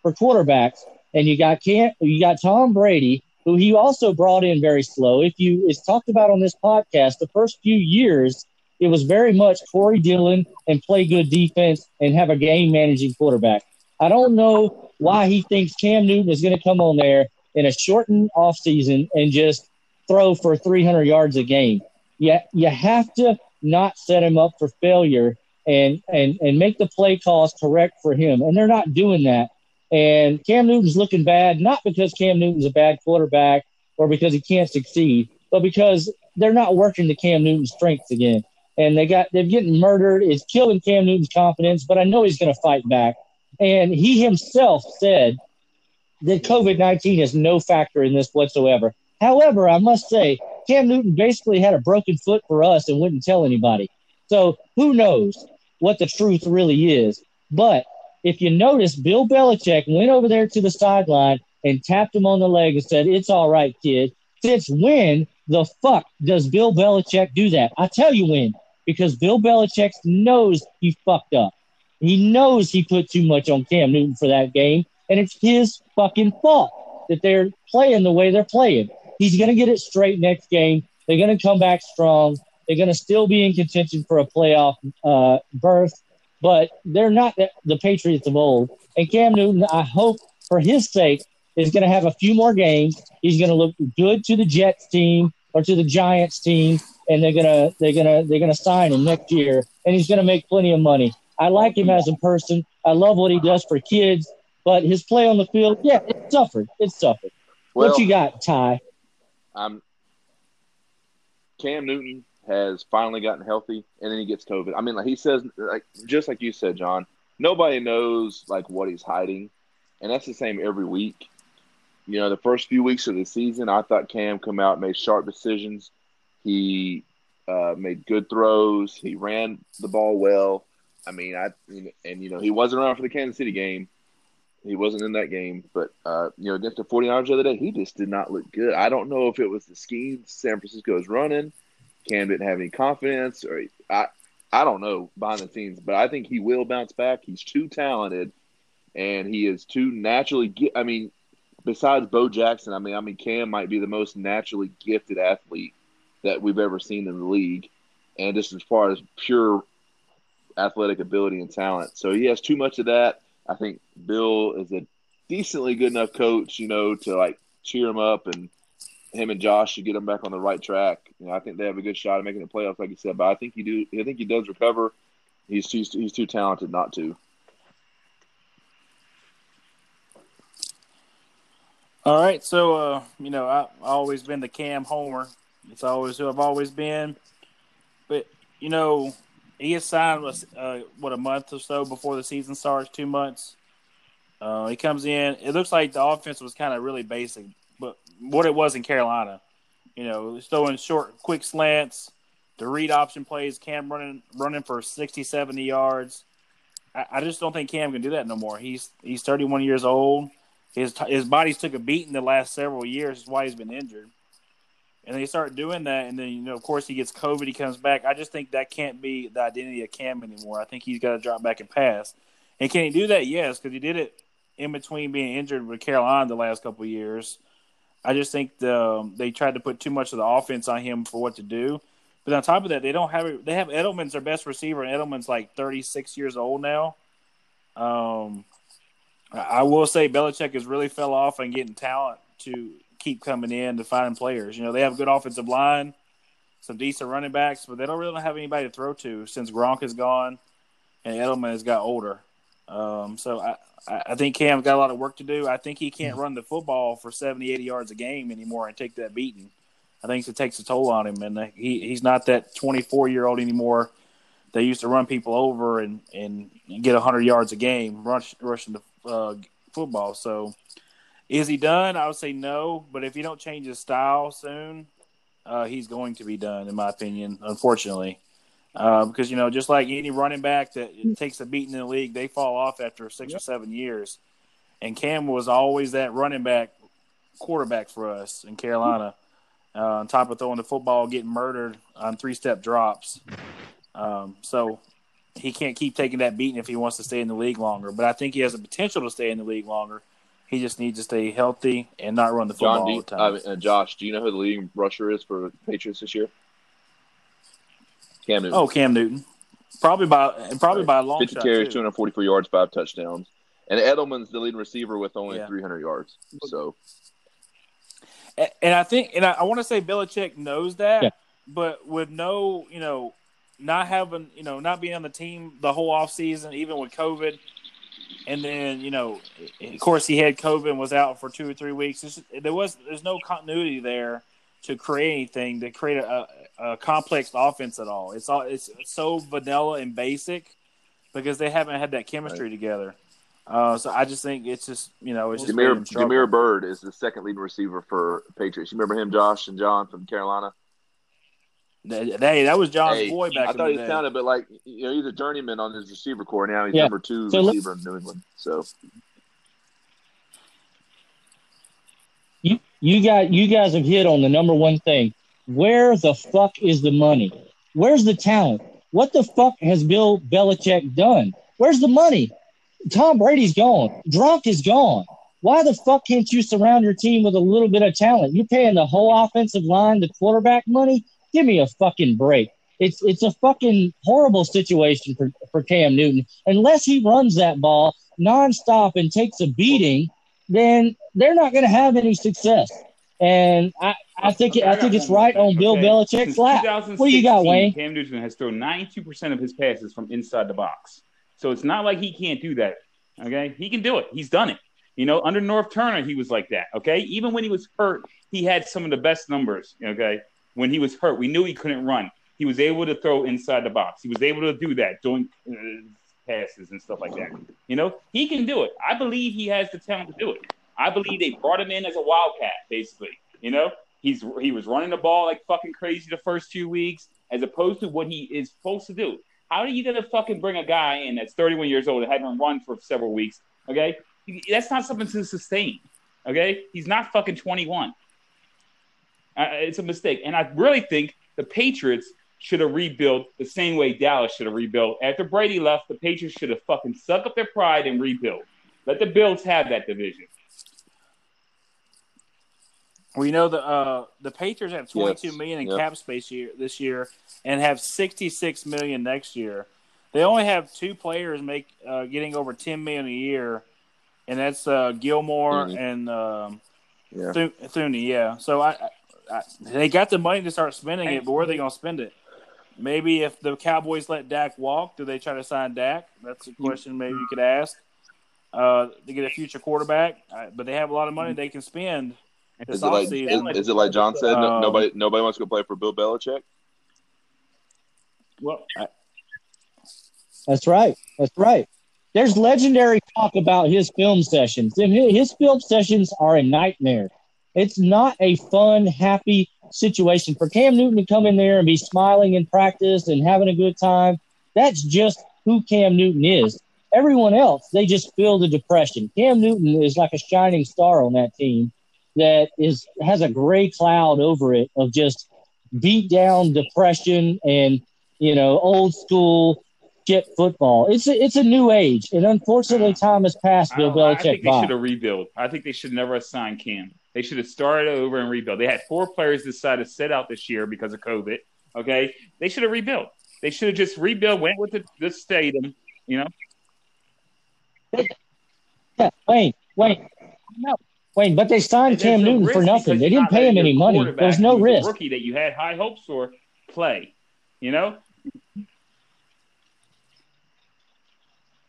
for quarterbacks, and you got Cam, you got Tom Brady, who he also brought in very slow. If you it's talked about on this podcast, the first few years it was very much Corey Dillon and play good defense and have a game managing quarterback. I don't know why he thinks Cam Newton is going to come on there in a shortened offseason and just throw for 300 yards a game. You, you have to not set him up for failure and, and, and make the play calls correct for him. And they're not doing that. And Cam Newton's looking bad, not because Cam Newton's a bad quarterback or because he can't succeed, but because they're not working to Cam Newton's strengths again. And they got they're getting murdered. It's killing Cam Newton's confidence, but I know he's going to fight back. And he himself said that COVID 19 is no factor in this whatsoever. However, I must say, Cam Newton basically had a broken foot for us and wouldn't tell anybody. So who knows what the truth really is. But if you notice, Bill Belichick went over there to the sideline and tapped him on the leg and said, It's all right, kid. Since when the fuck does Bill Belichick do that? I tell you when. Because Bill Belichick knows he fucked up. He knows he put too much on Cam Newton for that game, and it's his fucking fault that they're playing the way they're playing. He's going to get it straight next game. They're going to come back strong. They're going to still be in contention for a playoff uh, berth, but they're not the, the Patriots of old. And Cam Newton, I hope for his sake, is going to have a few more games. He's going to look good to the Jets team or to the Giants team, and they're gonna they're gonna they're gonna sign him next year, and he's going to make plenty of money. I like him as a person. I love what he does for kids, but his play on the field, yeah, it suffered. It suffered.
Well,
what you got, Ty?
I'm Cam Newton has finally gotten healthy, and then he gets COVID. I mean, like he says, like just like you said, John. Nobody knows like what he's hiding, and that's the same every week. You know, the first few weeks of the season, I thought Cam come out made sharp decisions. He uh, made good throws. He ran the ball well. I mean, I and you know he wasn't around for the Kansas City game. He wasn't in that game, but uh, you know against the 49ers the other day, he just did not look good. I don't know if it was the scheme San Francisco is running. Cam didn't have any confidence, or I I don't know behind the scenes, but I think he will bounce back. He's too talented, and he is too naturally. I mean, besides Bo Jackson, I mean, I mean Cam might be the most naturally gifted athlete that we've ever seen in the league, and just as far as pure athletic ability and talent. So he has too much of that. I think Bill is a decently good enough coach, you know, to like cheer him up and him and Josh should get him back on the right track. You know, I think they have a good shot at making the playoffs, like you said. But I think he do. I think he does recover. He's too, he's too talented not to.
All right, so uh, you know I've always been the Cam Homer. It's always who I've always been. But you know, he is signed uh, what a month or so before the season starts, two months. Uh, he comes in. It looks like the offense was kind of really basic, but what it was in Carolina, you know, throwing short, quick slants, the read option plays, Cam running running for 60, 70 yards. I, I just don't think Cam can do that no more. He's he's 31 years old. His his body's took a beating the last several years. That's why he's been injured. And they start doing that, and then you know, of course, he gets COVID. He comes back. I just think that can't be the identity of Cam anymore. I think he's got to drop back and pass. And can he do that? Yes, because he did it in between being injured with Carolina the last couple years. I just think the, um, they tried to put too much of the offense on him for what to do. But on top of that, they don't have they have Edelman's their best receiver, and Edelman's like 36 years old now. Um, I will say Belichick has really fell off on getting talent to keep coming in to find players. You know, they have a good offensive line, some decent running backs, but they don't really have anybody to throw to since Gronk is gone and Edelman has got older. Um, so I, I think Cam's got a lot of work to do. I think he can't run the football for 70, 80 yards a game anymore and take that beating. I think it takes a toll on him, and he, he's not that 24 year old anymore. They used to run people over and, and get 100 yards a game rush, rushing the uh, football. So, is he done? I would say no. But if he don't change his style soon, uh, he's going to be done, in my opinion. Unfortunately, uh, because you know, just like any running back that takes a beating in the league, they fall off after six yep. or seven years. And Cam was always that running back quarterback for us in Carolina. Uh, on top of throwing the football, getting murdered on three step drops. Um, so he can't keep taking that beating if he wants to stay in the league longer. But I think he has the potential to stay in the league longer. He just needs to stay healthy and not run the football John,
all
the time.
Uh, Josh, do you know who the leading rusher is for the Patriots this year?
Cam Newton. Oh, Cam Newton. Probably by probably right. by a long 50
shot carries, 244 yards, five touchdowns. And Edelman's the leading receiver with only yeah. 300 yards. So,
and I think, and I, I want to say Belichick knows that, yeah. but with no, you know, not having, you know, not being on the team the whole off season, even with COVID, and then you know, of course, he had COVID and was out for two or three weeks. Just, there was, there's no continuity there to create anything to create a, a, complex offense at all. It's all it's so vanilla and basic because they haven't had that chemistry right. together. Uh, so I just think it's just you know it's just
Damiere Byrd is the second leading receiver for Patriots. You remember him, Josh and John from Carolina?
Hey, that was John's hey, boy back.
I thought he
day.
sounded but like you know he's a journeyman on his receiver core now. He's yeah. number two so receiver in New England. So
you you got you guys have hit on the number one thing. Where the fuck is the money? Where's the talent? What the fuck has Bill Belichick done? Where's the money? Tom Brady's gone. Gronk is gone. Why the fuck can't you surround your team with a little bit of talent? You're paying the whole offensive line the quarterback money. Give me a fucking break. It's it's a fucking horrible situation for, for Cam Newton. Unless he runs that ball nonstop and takes a beating, then they're not going to have any success. And I, I think I think it's right on Bill okay. Belichick's lap. What do you got, Wayne?
Cam Newton has thrown 92% of his passes from inside the box. So it's not like he can't do that. Okay. He can do it. He's done it. You know, under Norv Turner, he was like that. Okay. Even when he was hurt, he had some of the best numbers. Okay. When he was hurt, we knew he couldn't run. He was able to throw inside the box. He was able to do that, doing uh, passes and stuff like that. You know, he can do it. I believe he has the talent to do it. I believe they brought him in as a wildcat, basically. You know, he's he was running the ball like fucking crazy the first two weeks, as opposed to what he is supposed to do. How are you gonna fucking bring a guy in that's 31 years old and haven't run for several weeks? Okay, that's not something to sustain. Okay, he's not fucking 21. Uh, it's a mistake, and I really think the Patriots should have rebuilt the same way Dallas should have rebuilt. After Brady left, the Patriots should have fucking suck up their pride and rebuild. Let the Bills have that division.
We know the uh, the Patriots have twenty two yes. million in yep. cap space year this year, and have sixty six million next year. They only have two players make uh, getting over ten million a year, and that's uh, Gilmore mm-hmm. and um, yeah. Thuney. Yeah, so I, I, they got the money to start spending it, but where are they going to spend it? Maybe if the Cowboys let Dak walk, do they try to sign Dak? That's a question maybe you could ask. Uh, to get a future quarterback, but they have a lot of money they can spend
is it, like, is, is, it like John said? Um, nobody nobody wants to go play for Bill Belichick.
Well, I,
that's right. That's right. There's legendary talk about his film sessions. His film sessions are a nightmare. It's not a fun, happy situation for Cam Newton to come in there and be smiling in practice and having a good time. That's just who Cam Newton is. Everyone else, they just feel the depression. Cam Newton is like a shining star on that team that is has a gray cloud over it of just beat down depression and you know old school shit football. It's a, it's a new age, and unfortunately, time has passed. Bill
I, I
Belichick
think they
by.
should have rebuilt. I think they should never assign Cam. They should have started over and rebuilt. They had four players decide to sit out this year because of COVID. Okay, they should have rebuilt. They should have just rebuilt, went with the, the stadium. You know,
Yeah, Wayne, Wayne, no, Wayne, but they signed Cam
no
Newton for nothing. They didn't pay him any money. There's no risk.
Rookie that you had high hopes for play. You know,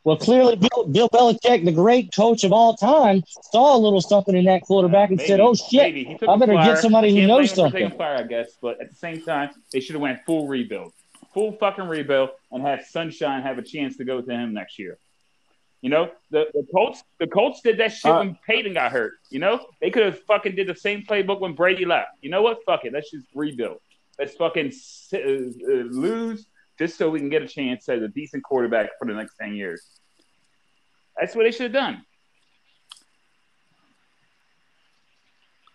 Well, clearly, Bill, Bill Belichick, the great coach of all time, saw a little something in that quarterback and
Maybe,
said, "Oh shit,
I He took
better get somebody who knows
blame taking
something."
Flyer, I guess, but at the same time, they should have went full rebuild, full fucking rebuild, and have Sunshine have a chance to go to him next year. You know, the, the Colts, the Colts did that shit
Uh,
when Peyton got hurt. You know, they could have fucking did the same playbook when Brady left. You know what? Fuck it. Let's just rebuild. Let's fucking uh, uh, lose just so we can get a chance as a decent quarterback for the next ten years. That's what they should have done.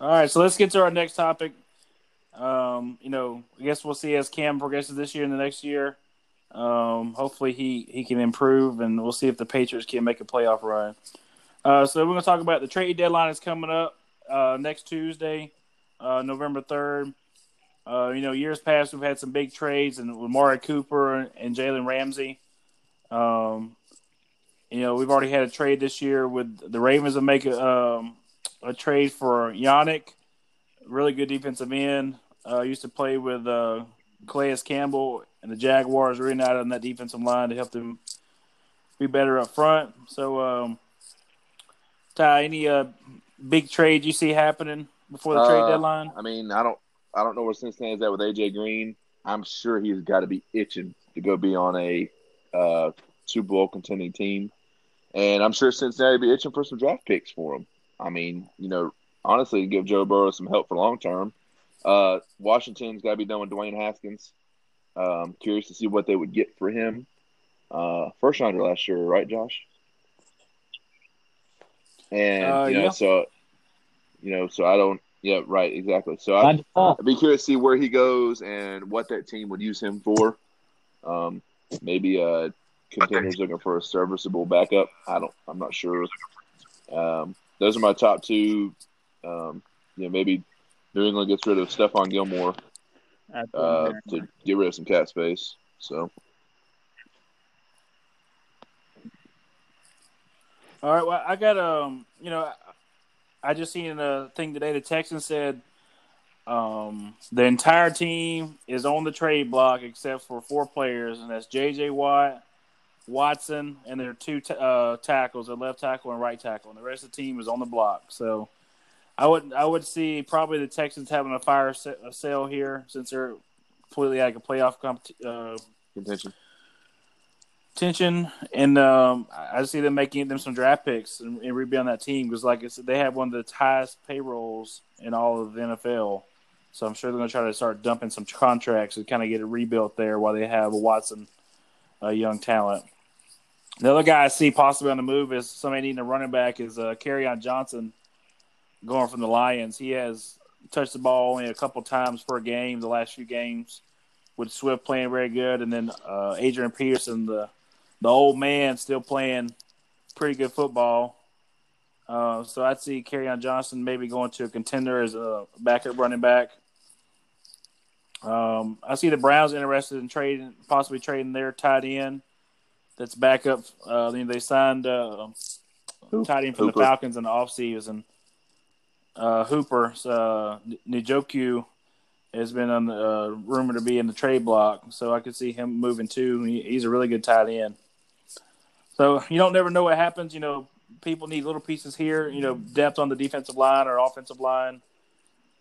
All right, so let's get to our next topic. Um, you know, I guess we'll see as Cam progresses this year and the next year. Um, hopefully he he can improve, and we'll see if the Patriots can make a playoff run. Uh, so we're going to talk about the trade deadline is coming up uh, next Tuesday, uh, November third. Uh, you know, years past we've had some big trades, and with Mari Cooper and Jalen Ramsey. Um, you know, we've already had a trade this year with the Ravens to make a, um, a trade for Yannick, really good defensive end. Uh, used to play with uh, Calais Campbell and the Jaguars, really out on that defensive line to help them be better up front. So, um, Ty, any uh, big trades you see happening before the trade
Uh,
deadline?
I mean, I don't, I don't know where Cincinnati's at with AJ Green. I'm sure he's got to be itching to go be on a uh, Super Bowl contending team, and I'm sure Cincinnati be itching for some draft picks for him. I mean, you know, honestly, give Joe Burrow some help for long term. Uh, Washington's got to be done with Dwayne Haskins. Um, curious to see what they would get for him. Uh, first rounder last year, right, Josh? And
Uh,
you know,
yeah.
so you know, so I don't. Yeah, right, exactly. So I,
default,
I'd be curious to see where he goes and what that team would use him for. Um, maybe uh, contenders looking for a serviceable backup. I don't. I'm not sure. Um, those are my top two. Um, you know, maybe New England gets rid of Stephon Gilmore uh, to get rid of some cap space. So
All right. Well, I got um, you know, I just seen a thing today. The Texans said um, the entire team is on the trade block except for four players, and that's J.J. Watt, Watson, and their two t- uh, tackles, a left tackle and right tackle, and the rest of the team is on the block. So. I would I would see probably the Texans having a fire sale here since they're completely like a playoff comp- uh,
contention.
Tension, and um, I see them making them some draft picks and, and rebuilding that team because, like I said, they have one of the highest payrolls in all of the NFL. So I'm sure they're going to try to start dumping some contracts and kind of get it rebuilt there while they have a Watson, a young talent. The other guy I see possibly on the move is somebody needing a running back is uh, on Johnson, going from the Lions. He has touched the ball only a couple times per game the last few games, with Swift playing very good, and then uh, Adrian Peterson, the the old man, still playing pretty good football. Uh, so I'd see on Johnson maybe going to a contender as a backup running back. Um, I see the Browns interested in trading, possibly trading their tight end. That's backup. Uh, they- they signed uh, tight end from
Hooper.
the Falcons in the offseason. Uh, Hooper, uh, Njoku has been on the uh, rumor to be in the trade block, so I could see him moving too. He, he's a really good tight end. So you don't never know what happens. You know, people need little pieces here. You know, depth on the defensive line or offensive line.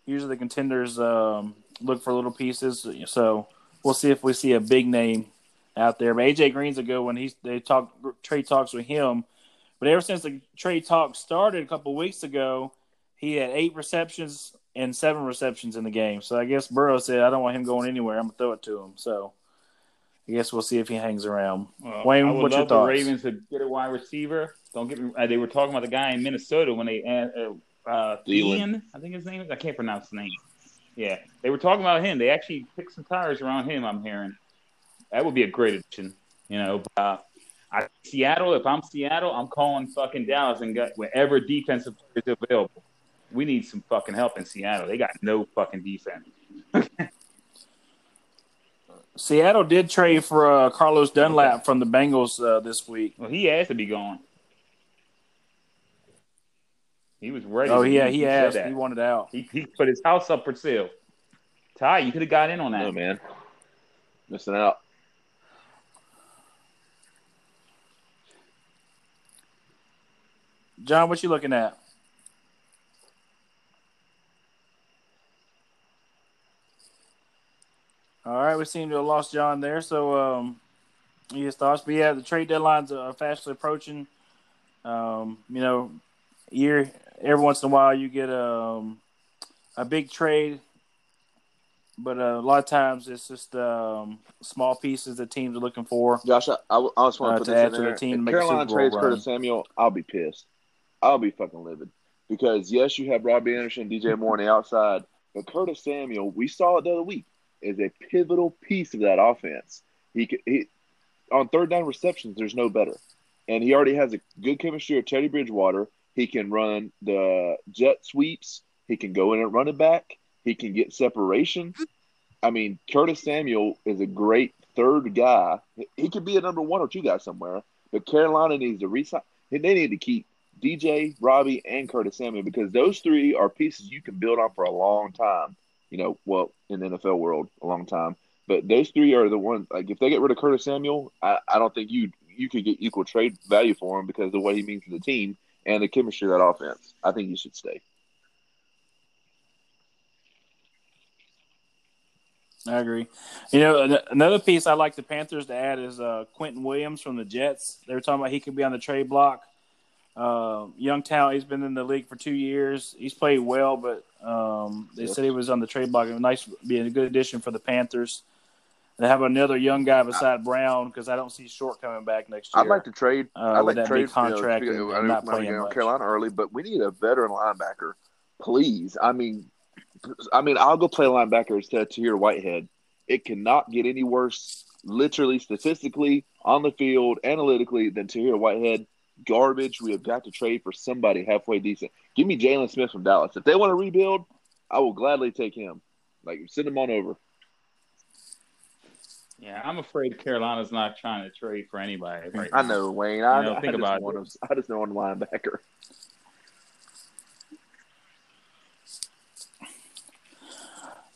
Usually, the contenders um, look for little pieces. So we'll see if we see a big name out there. But AJ Green's a good one. He's they talk trade talks with him, but ever since the trade talks started a couple weeks ago, he had eight receptions and seven receptions in the game. So I guess Burrow said, "I don't want him going anywhere. I'm gonna throw it to him." So I guess we'll see if he hangs around.
Well,
Wayne,
I would
what's your
love the
thoughts?
Ravens to get a wide receiver. Don't get me. Uh, they were talking about the guy in Minnesota when they uh, uh,
Thielen.
Thielen, I think his name is. I can't pronounce his name. Yeah, they were talking about him. They actually picked some tires around him. I'm hearing that would be a great addition. You know, uh, I, Seattle. If I'm Seattle, I'm calling fucking Dallas and got whatever defensive players available. We need some fucking help in Seattle. They got no fucking defense. [LAUGHS]
Seattle did trade for uh, Carlos Dunlap from the Bengals uh, this week.
Well, he has to be gone. He was ready.
Oh yeah, he
said
asked.
that.
He wanted out.
He, he put his house up for sale. Ty, you could have got in on that.
No man, missing out.
John, what you looking at? All right, we seem to have lost John there. So, um, his thoughts. But yeah, the trade deadline's uh, fastly approaching. Um, you know, year every once in a while you get um, a big trade, but uh, a lot of times it's just um, small pieces that teams are looking for.
Josh, I, I, I just want
Uh,
to put this
add
in
to the team
if
to make a
Carolina trades
run.
Curtis Samuel, I'll be pissed. I'll be fucking livid because yes, you have Robbie Anderson, DJ Moore on the outside, but Curtis Samuel, we saw it the other week, is a pivotal piece of that offense. He could- he on third down receptions, there's no better, and he already has a good chemistry with Teddy Bridgewater. He can run the jet sweeps. He can go in and run it back. He can get separation. I mean, Curtis Samuel is a great third guy. He could be a number one or two guy somewhere, but Carolina needs to resign. They need to keep DJ, Robbie, and Curtis Samuel because those three are pieces you can build on for a long time. You know, well, in the NFL world, a long time. But those three are the ones. Like, if they get rid of Curtis Samuel, I, I don't think you you could get equal trade value for him because of what he means to the team and the chemistry of that offense. I think you should stay.
I agree. You know, another piece I like the Panthers to add is uh, Quinnen Williams from the Jets. They were talking about he could be on the trade block. Uh, young talent. He's been in the league for two years. He's played well, but um, they said he was on the trade block. Nice, being a good addition for the Panthers. They have another young guy beside Brown because I don't see Short coming back next year.
I'd like to trade.
Uh,
I'd like trade
contract
you know,
and-
I know
not playing much.
Carolina early, but we need a veteran linebacker, please. I mean, I mean, I'll go play linebacker instead of Tahir Whitehead. It cannot get any worse, literally, statistically, on the field, analytically, than Tahir Whitehead. Garbage. We have got to trade for somebody halfway decent. Give me Jaylon Smith from Dallas. If they want to rebuild, I will gladly take him. Like, send him on over.
Yeah, I'm afraid Carolina's not trying to trade for anybody. Right
I know, Wayne. I,
know,
I
think
just
about
want
it.
him, I just know one linebacker.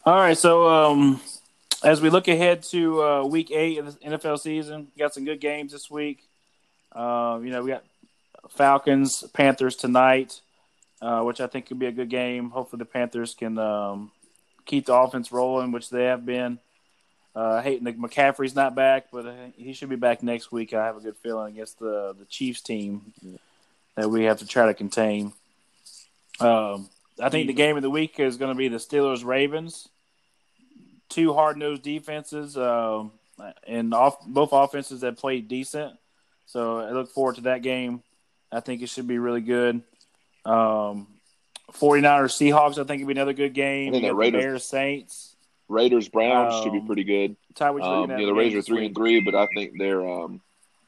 All right, so um, as we look ahead to uh, Week Eight of the NFL season, we got some good games this week. Uh, you know, we got Falcons, Panthers tonight, uh, which I think could be a good game. Hopefully, the Panthers can um, keep the offense rolling, which they have been. Uh, hating that McCaffrey's not back, but he should be back next week. I have a good feeling against the the Chiefs team that we have to try to contain. Um, I think the game of the week is going to be the Steelers Ravens. Two hard nosed defenses, um, and off both offenses that played decent. So I look forward to that game. I think it should be really good. Um, 49ers Seahawks, I think it'll be another good game.
I think
You
that
got the
Raiders-
Bears Saints.
Raiders Browns should be
Um,
pretty good.
Ty, what you
Um, yeah, the Raiders are three and three, but I think they're um,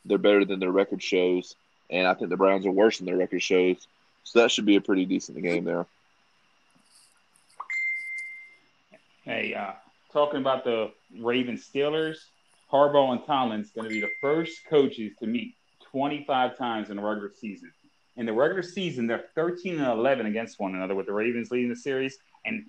they're better than their record shows, and I think the Browns are worse than their record shows. So that should be a pretty decent game there.
Hey, uh, talking about the Ravens Steelers, Harbaugh and Tomlin's going to be the first coaches to meet 25 times in the regular season. In the regular season, they're 13 and 11 against one another, with the Ravens leading the series, and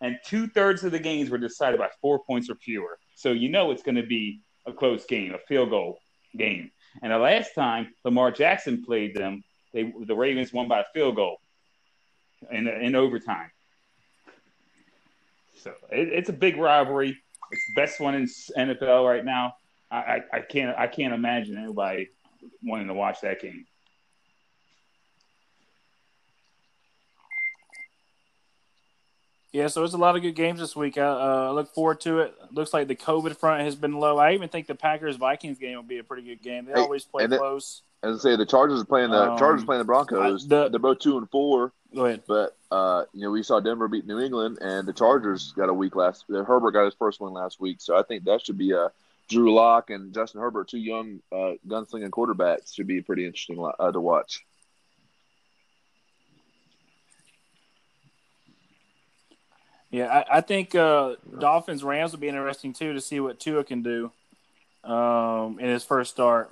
and two thirds of the games were decided by four points or fewer. So you know it's going to be a close game, a field goal game. And the last time Lamar Jackson played them, they the Ravens won by a field goal in in overtime. So it, it's a big rivalry. It's the best one in NFL right now. I, I, I can't I can't imagine anybody wanting to watch that game.
Yeah, so it's a lot of good games this week. I uh, look forward to it. Looks like the COVID front has been low. I even think the Packers Vikings game will be a pretty good game. They
Hey,
always play
and it-
close.
As I say, the Chargers are playing the
Um,
Chargers playing the Broncos.
I- the-
They're both two and four,
Go ahead.
but uh, you know we saw Denver beat New England, and the Chargers got a week last. Herbert got his first one last week, so I think that should be a Drew Lock and Justin Herbert, two young uh, gunslinging quarterbacks, should be pretty interesting uh, to watch.
Yeah, I, I think uh, Dolphins Rams will be interesting too to see what Tua can do um, in his first start.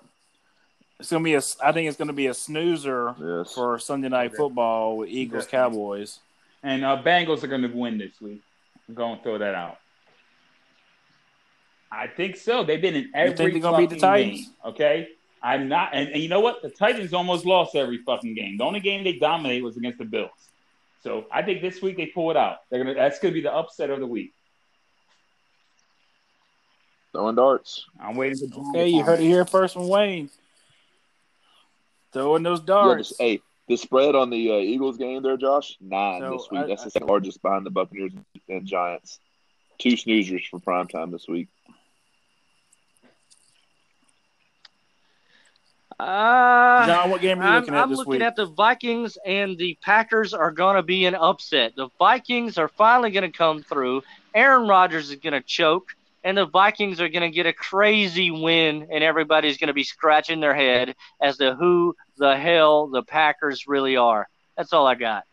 It's gonna be a. I think it's gonna be a snoozer
Yes.
for Sunday night football with Eagles Cowboys.
And uh, Bengals are going to win this week. I'm going to throw that out. I think so. They've been in every
think they're gonna beat the
fucking
Titans?
game, okay, I'm not. And, and you know what? The Titans almost lost every fucking game. The only game they dominated was against the Bills. So I think this week they pull it out. They're gonna. That's gonna be the upset of the week.
Throwing darts.
I'm waiting for. John
Okay, you heard it here first from Wayne. Throwing those darts.
just, hey, the spread on the uh, Eagles game there, Josh, nine
So,
this week.
I-
That's
I-
the second largest behind the Buccaneers and Giants. Two snoozers for prime time this week.
Uh,
John, what game are you
I'm,
looking at
I'm
this
looking
week?
at the Vikings and the Packers are going to be an upset. The Vikings are finally going to come through. Aaron Rodgers is going to choke, and the Vikings are going to get a crazy win, and everybody's going to be scratching their head as to who the hell the Packers really are. That's all I got.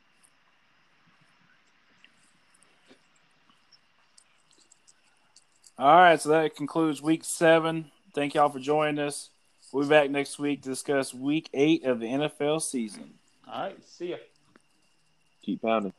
All right, so that concludes week seven. Thank y'all for joining us. We'll be back next week to discuss week eight of the NFL season.
All right. See ya.
Keep pounding.